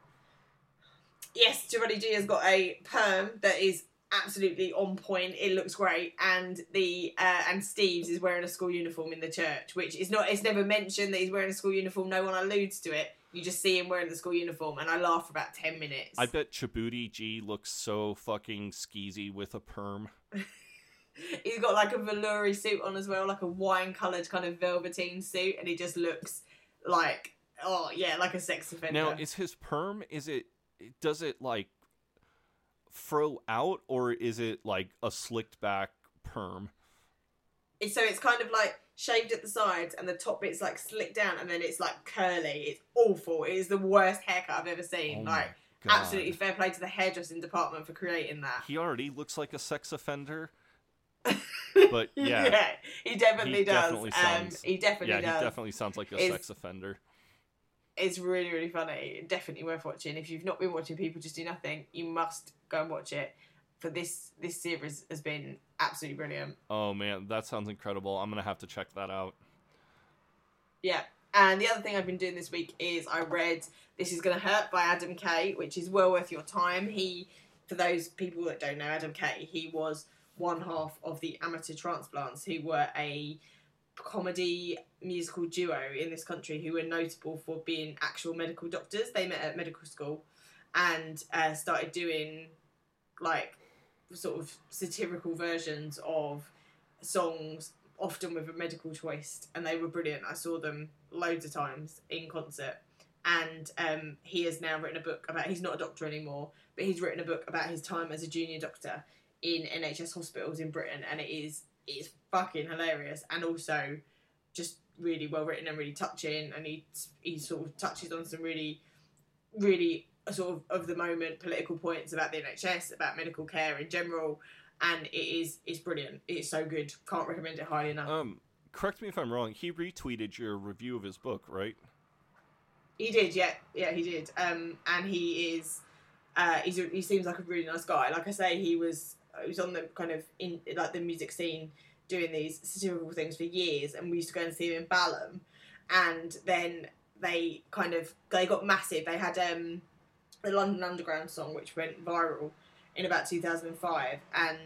yes, Chabuddy G has got a perm that is absolutely on point. It looks great, and the uh, and Steves is wearing a school uniform in the church, which is not. It's never mentioned that he's wearing a school uniform. No one alludes to it. You just see him wearing the school uniform, and I laugh for about ten minutes. I bet Chabuddy G looks so fucking skeezy with a perm. He's got like a velour suit on as well, like a wine coloured kind of velveteen suit, and he just looks like oh yeah, like a sex offender. Now, is his perm? Is it? Does it like fro out, or is it like a slicked back perm? So it's kind of like shaved at the sides and the top bit's like slicked down and then it's like curly. It's awful. It is the worst haircut I've ever seen. Oh like God. absolutely fair play to the hairdressing department for creating that. He already looks like a sex offender. But yeah, Yeah, he definitely he does. Definitely Um, sounds, he definitely yeah, does. he definitely sounds like a It's- sex offender. It's really really funny. Definitely worth watching. If you've not been watching People Just Do Nothing, you must go and watch it. For this this series has been absolutely brilliant. Oh man, that sounds incredible. I'm gonna have to check that out. Yeah. And the other thing I've been doing this week is I read This Is Gonna Hurt by Adam Kay, which is well worth your time. He, for those people that don't know Adam Kay, he was one half of the Amateur Transplants, who were a comedy musical duo in this country who were notable for being actual medical doctors. They met at medical school and uh, started doing like sort of satirical versions of songs, often with a medical twist, and they were brilliant. I saw them loads of times in concert. And um, he has now written a book about. He's not a doctor anymore, but he's written a book about his time as a junior doctor in NHS hospitals in Britain, and it is it's fucking hilarious and also just really well written and really touching. And he he sort of touches on some really really sort of of the moment political points about the NHS, about medical care in general, and it is it's brilliant. It's so good. Can't recommend it highly enough. Um, correct me if I'm wrong. He retweeted your review of his book, right? He did, yeah, yeah, he did. Um, and he is, uh, he's a, he seems like a really nice guy. Like I say, he was was on the kind of in like the music scene doing these satirical things for years, and we used to go and see him in Balham, and then they kind of they got massive. They had um, the London Underground song, which went viral in about 2005, and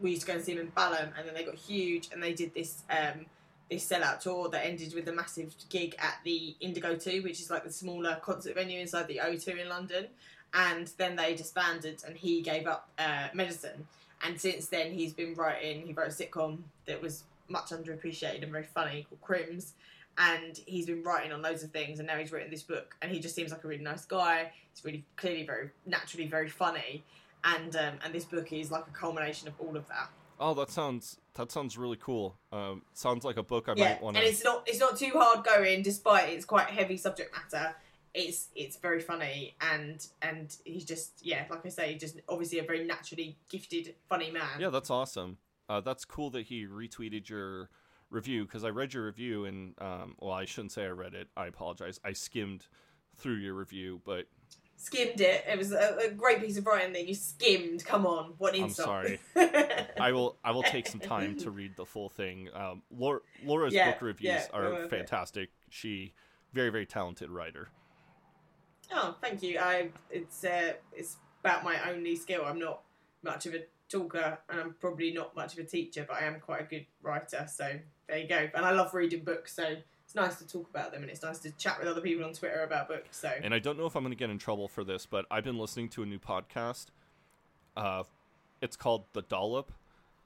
we used to go and see them in Balham, and then they got huge, and they did this um, this sellout tour that ended with a massive gig at the Indigo 2, which is like the smaller concert venue inside the O2 in London, and then they disbanded, and he gave up uh, medicine, and since then he's been writing. He wrote a sitcom that was much underappreciated and very funny called Crims, and he's been writing on loads of things and now he's written this book and he just seems like a really nice guy he's really clearly very naturally very funny and um, and this book is like a culmination of all of that Oh, that sounds that sounds really cool. Um, sounds like a book I yeah might want to... and it's not it's not too hard going despite it's quite heavy subject matter it's it's very funny and and he's just yeah like i say just obviously a very naturally gifted funny man Yeah, that's awesome. Uh, that's cool that he retweeted your review because I read your review and um, well, I shouldn't say I read it. I apologize. I skimmed through your review, but skimmed it it was a, a great piece of writing that you skimmed come on what I'm insult sorry. I will I will take some time to read the full thing. Um, Laura, Laura's Yeah, book reviews yeah, are worth it. fantastic. She very very talented writer. Oh, thank you. I it's uh, it's about my only skill. I'm not much of a talker, and I'm probably not much of a teacher, but I am quite a good writer. So there you go. And I love reading books, so it's nice to talk about them, and it's nice to chat with other people on Twitter about books. So And I don't know if I'm going to get in trouble for this, but I've been listening to a new podcast. Uh, it's called The Dollop,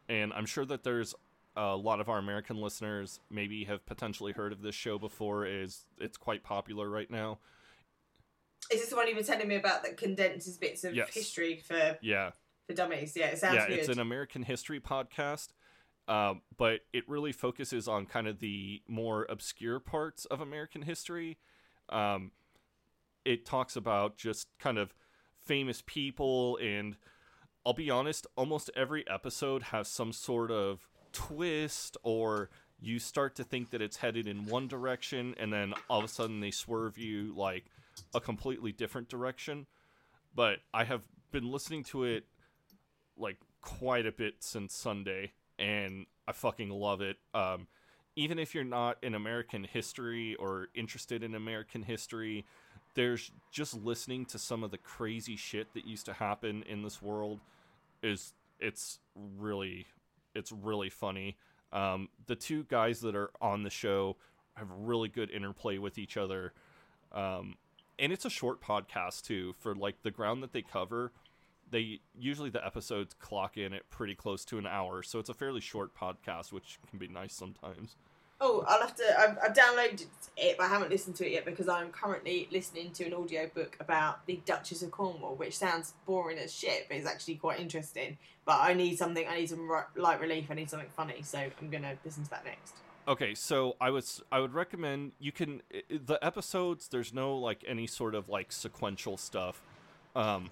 and I'm sure that there's a lot of our American listeners maybe have potentially heard of this show before. Is it's quite popular right now? Is this the one you were telling me about that condenses bits of Yes. history for Yeah, for dummies? Yeah, it sounds yeah, good. it's an American history podcast, um, but it really focuses on kind of the more obscure parts of American history. Um, it talks about just kind of famous people, and I'll be honest, almost every episode has some sort of twist, or you start to think that it's headed in one direction, and then all of a sudden they swerve you like a completely different direction. But I have been listening to it like quite a bit since Sunday, and I fucking love it. Um, even if you're not in American history or interested in American history, there's just listening to some of the crazy shit that used to happen in this world is it's really it's really funny. Um, the two guys that are on the show have really good interplay with each other. Um, and it's a short podcast too for like the ground that they cover they usually the episodes clock in at pretty close to an hour so it's a fairly short podcast which can be nice sometimes Oh, I'll have to. I've, I've downloaded it, but I haven't listened to it yet because I'm currently listening to an audio book about the Duchess of Cornwall, which sounds boring as shit, but it's actually quite interesting. But I need something. I need some light relief. I need something funny, so I'm gonna listen to that next. Okay so i was i would recommend you can the episodes there's no like any sort of like sequential stuff um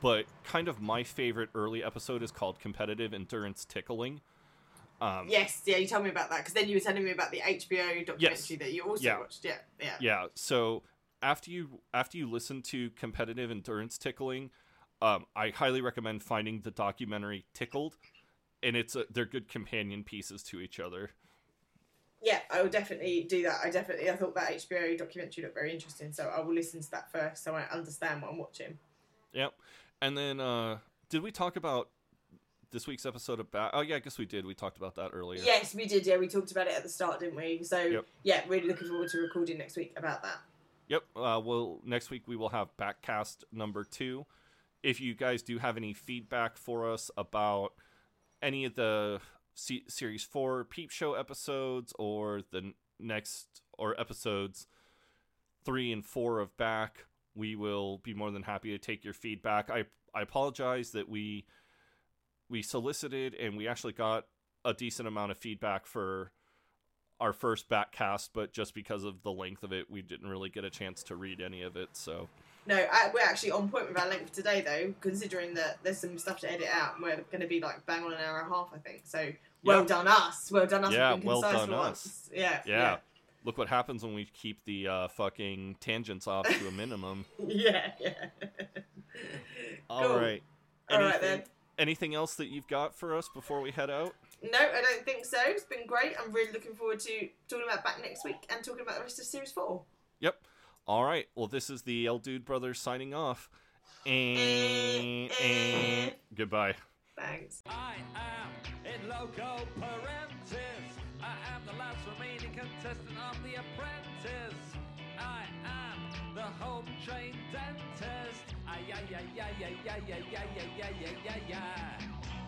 but kind of my favorite early episode is called competitive endurance tickling um Yes, yeah, you told me about that because then you were telling me about the HBO documentary Yes. that you also Yeah. watched. Yeah, yeah. Yeah. So after you after you listen to competitive endurance tickling, um, I highly recommend finding the documentary Tickled, and it's a, they're good companion pieces to each other. Yeah, I will definitely do that. I definitely, I thought that HBO documentary looked very interesting, so I will listen to that first so I understand what I'm watching. Yep. And then uh, did we talk about this week's episode about? Oh yeah, I guess we did. We talked about that earlier. Yes, we did. Yeah, we talked about it at the start, didn't we? So Yep. yeah, really looking forward to recording next week about that. Yep. Uh, well, next week we will have backcast number two. If you guys do have any feedback for us about any of the se- series four peep show episodes or the next or episodes three and four of back, we will be more than happy to take your feedback. I I apologize that we we solicited and we actually got a decent amount of feedback for our first backcast, but just because of the length of it, we didn't really get a chance to read any of it. So No, I, we're actually on point with our length today, though, considering that there's some stuff to edit out, and we're going to be like bang on an hour and a half, I think. So well Yeah. done us. Well done us. for yeah, well done us. once. Yeah, yeah. Look what happens when we keep the uh, fucking tangents off to a minimum. yeah, yeah. All right. Cool. All right, Anything- then. Anything else that you've got for us before we head out? No, I don't think so. It's been great. I'm really looking forward to talking about back next week and talking about the rest of series four. Yep. All right. Well, this is the El Dude Brothers signing off. And, and goodbye. Thanks. I am in loco parentis. I am the last remaining contestant of The Apprentice. I am the home trained dentist. Ay, ay, ay, ay, ay, ay, ay, ay, ay, ay, ay, ay, ay.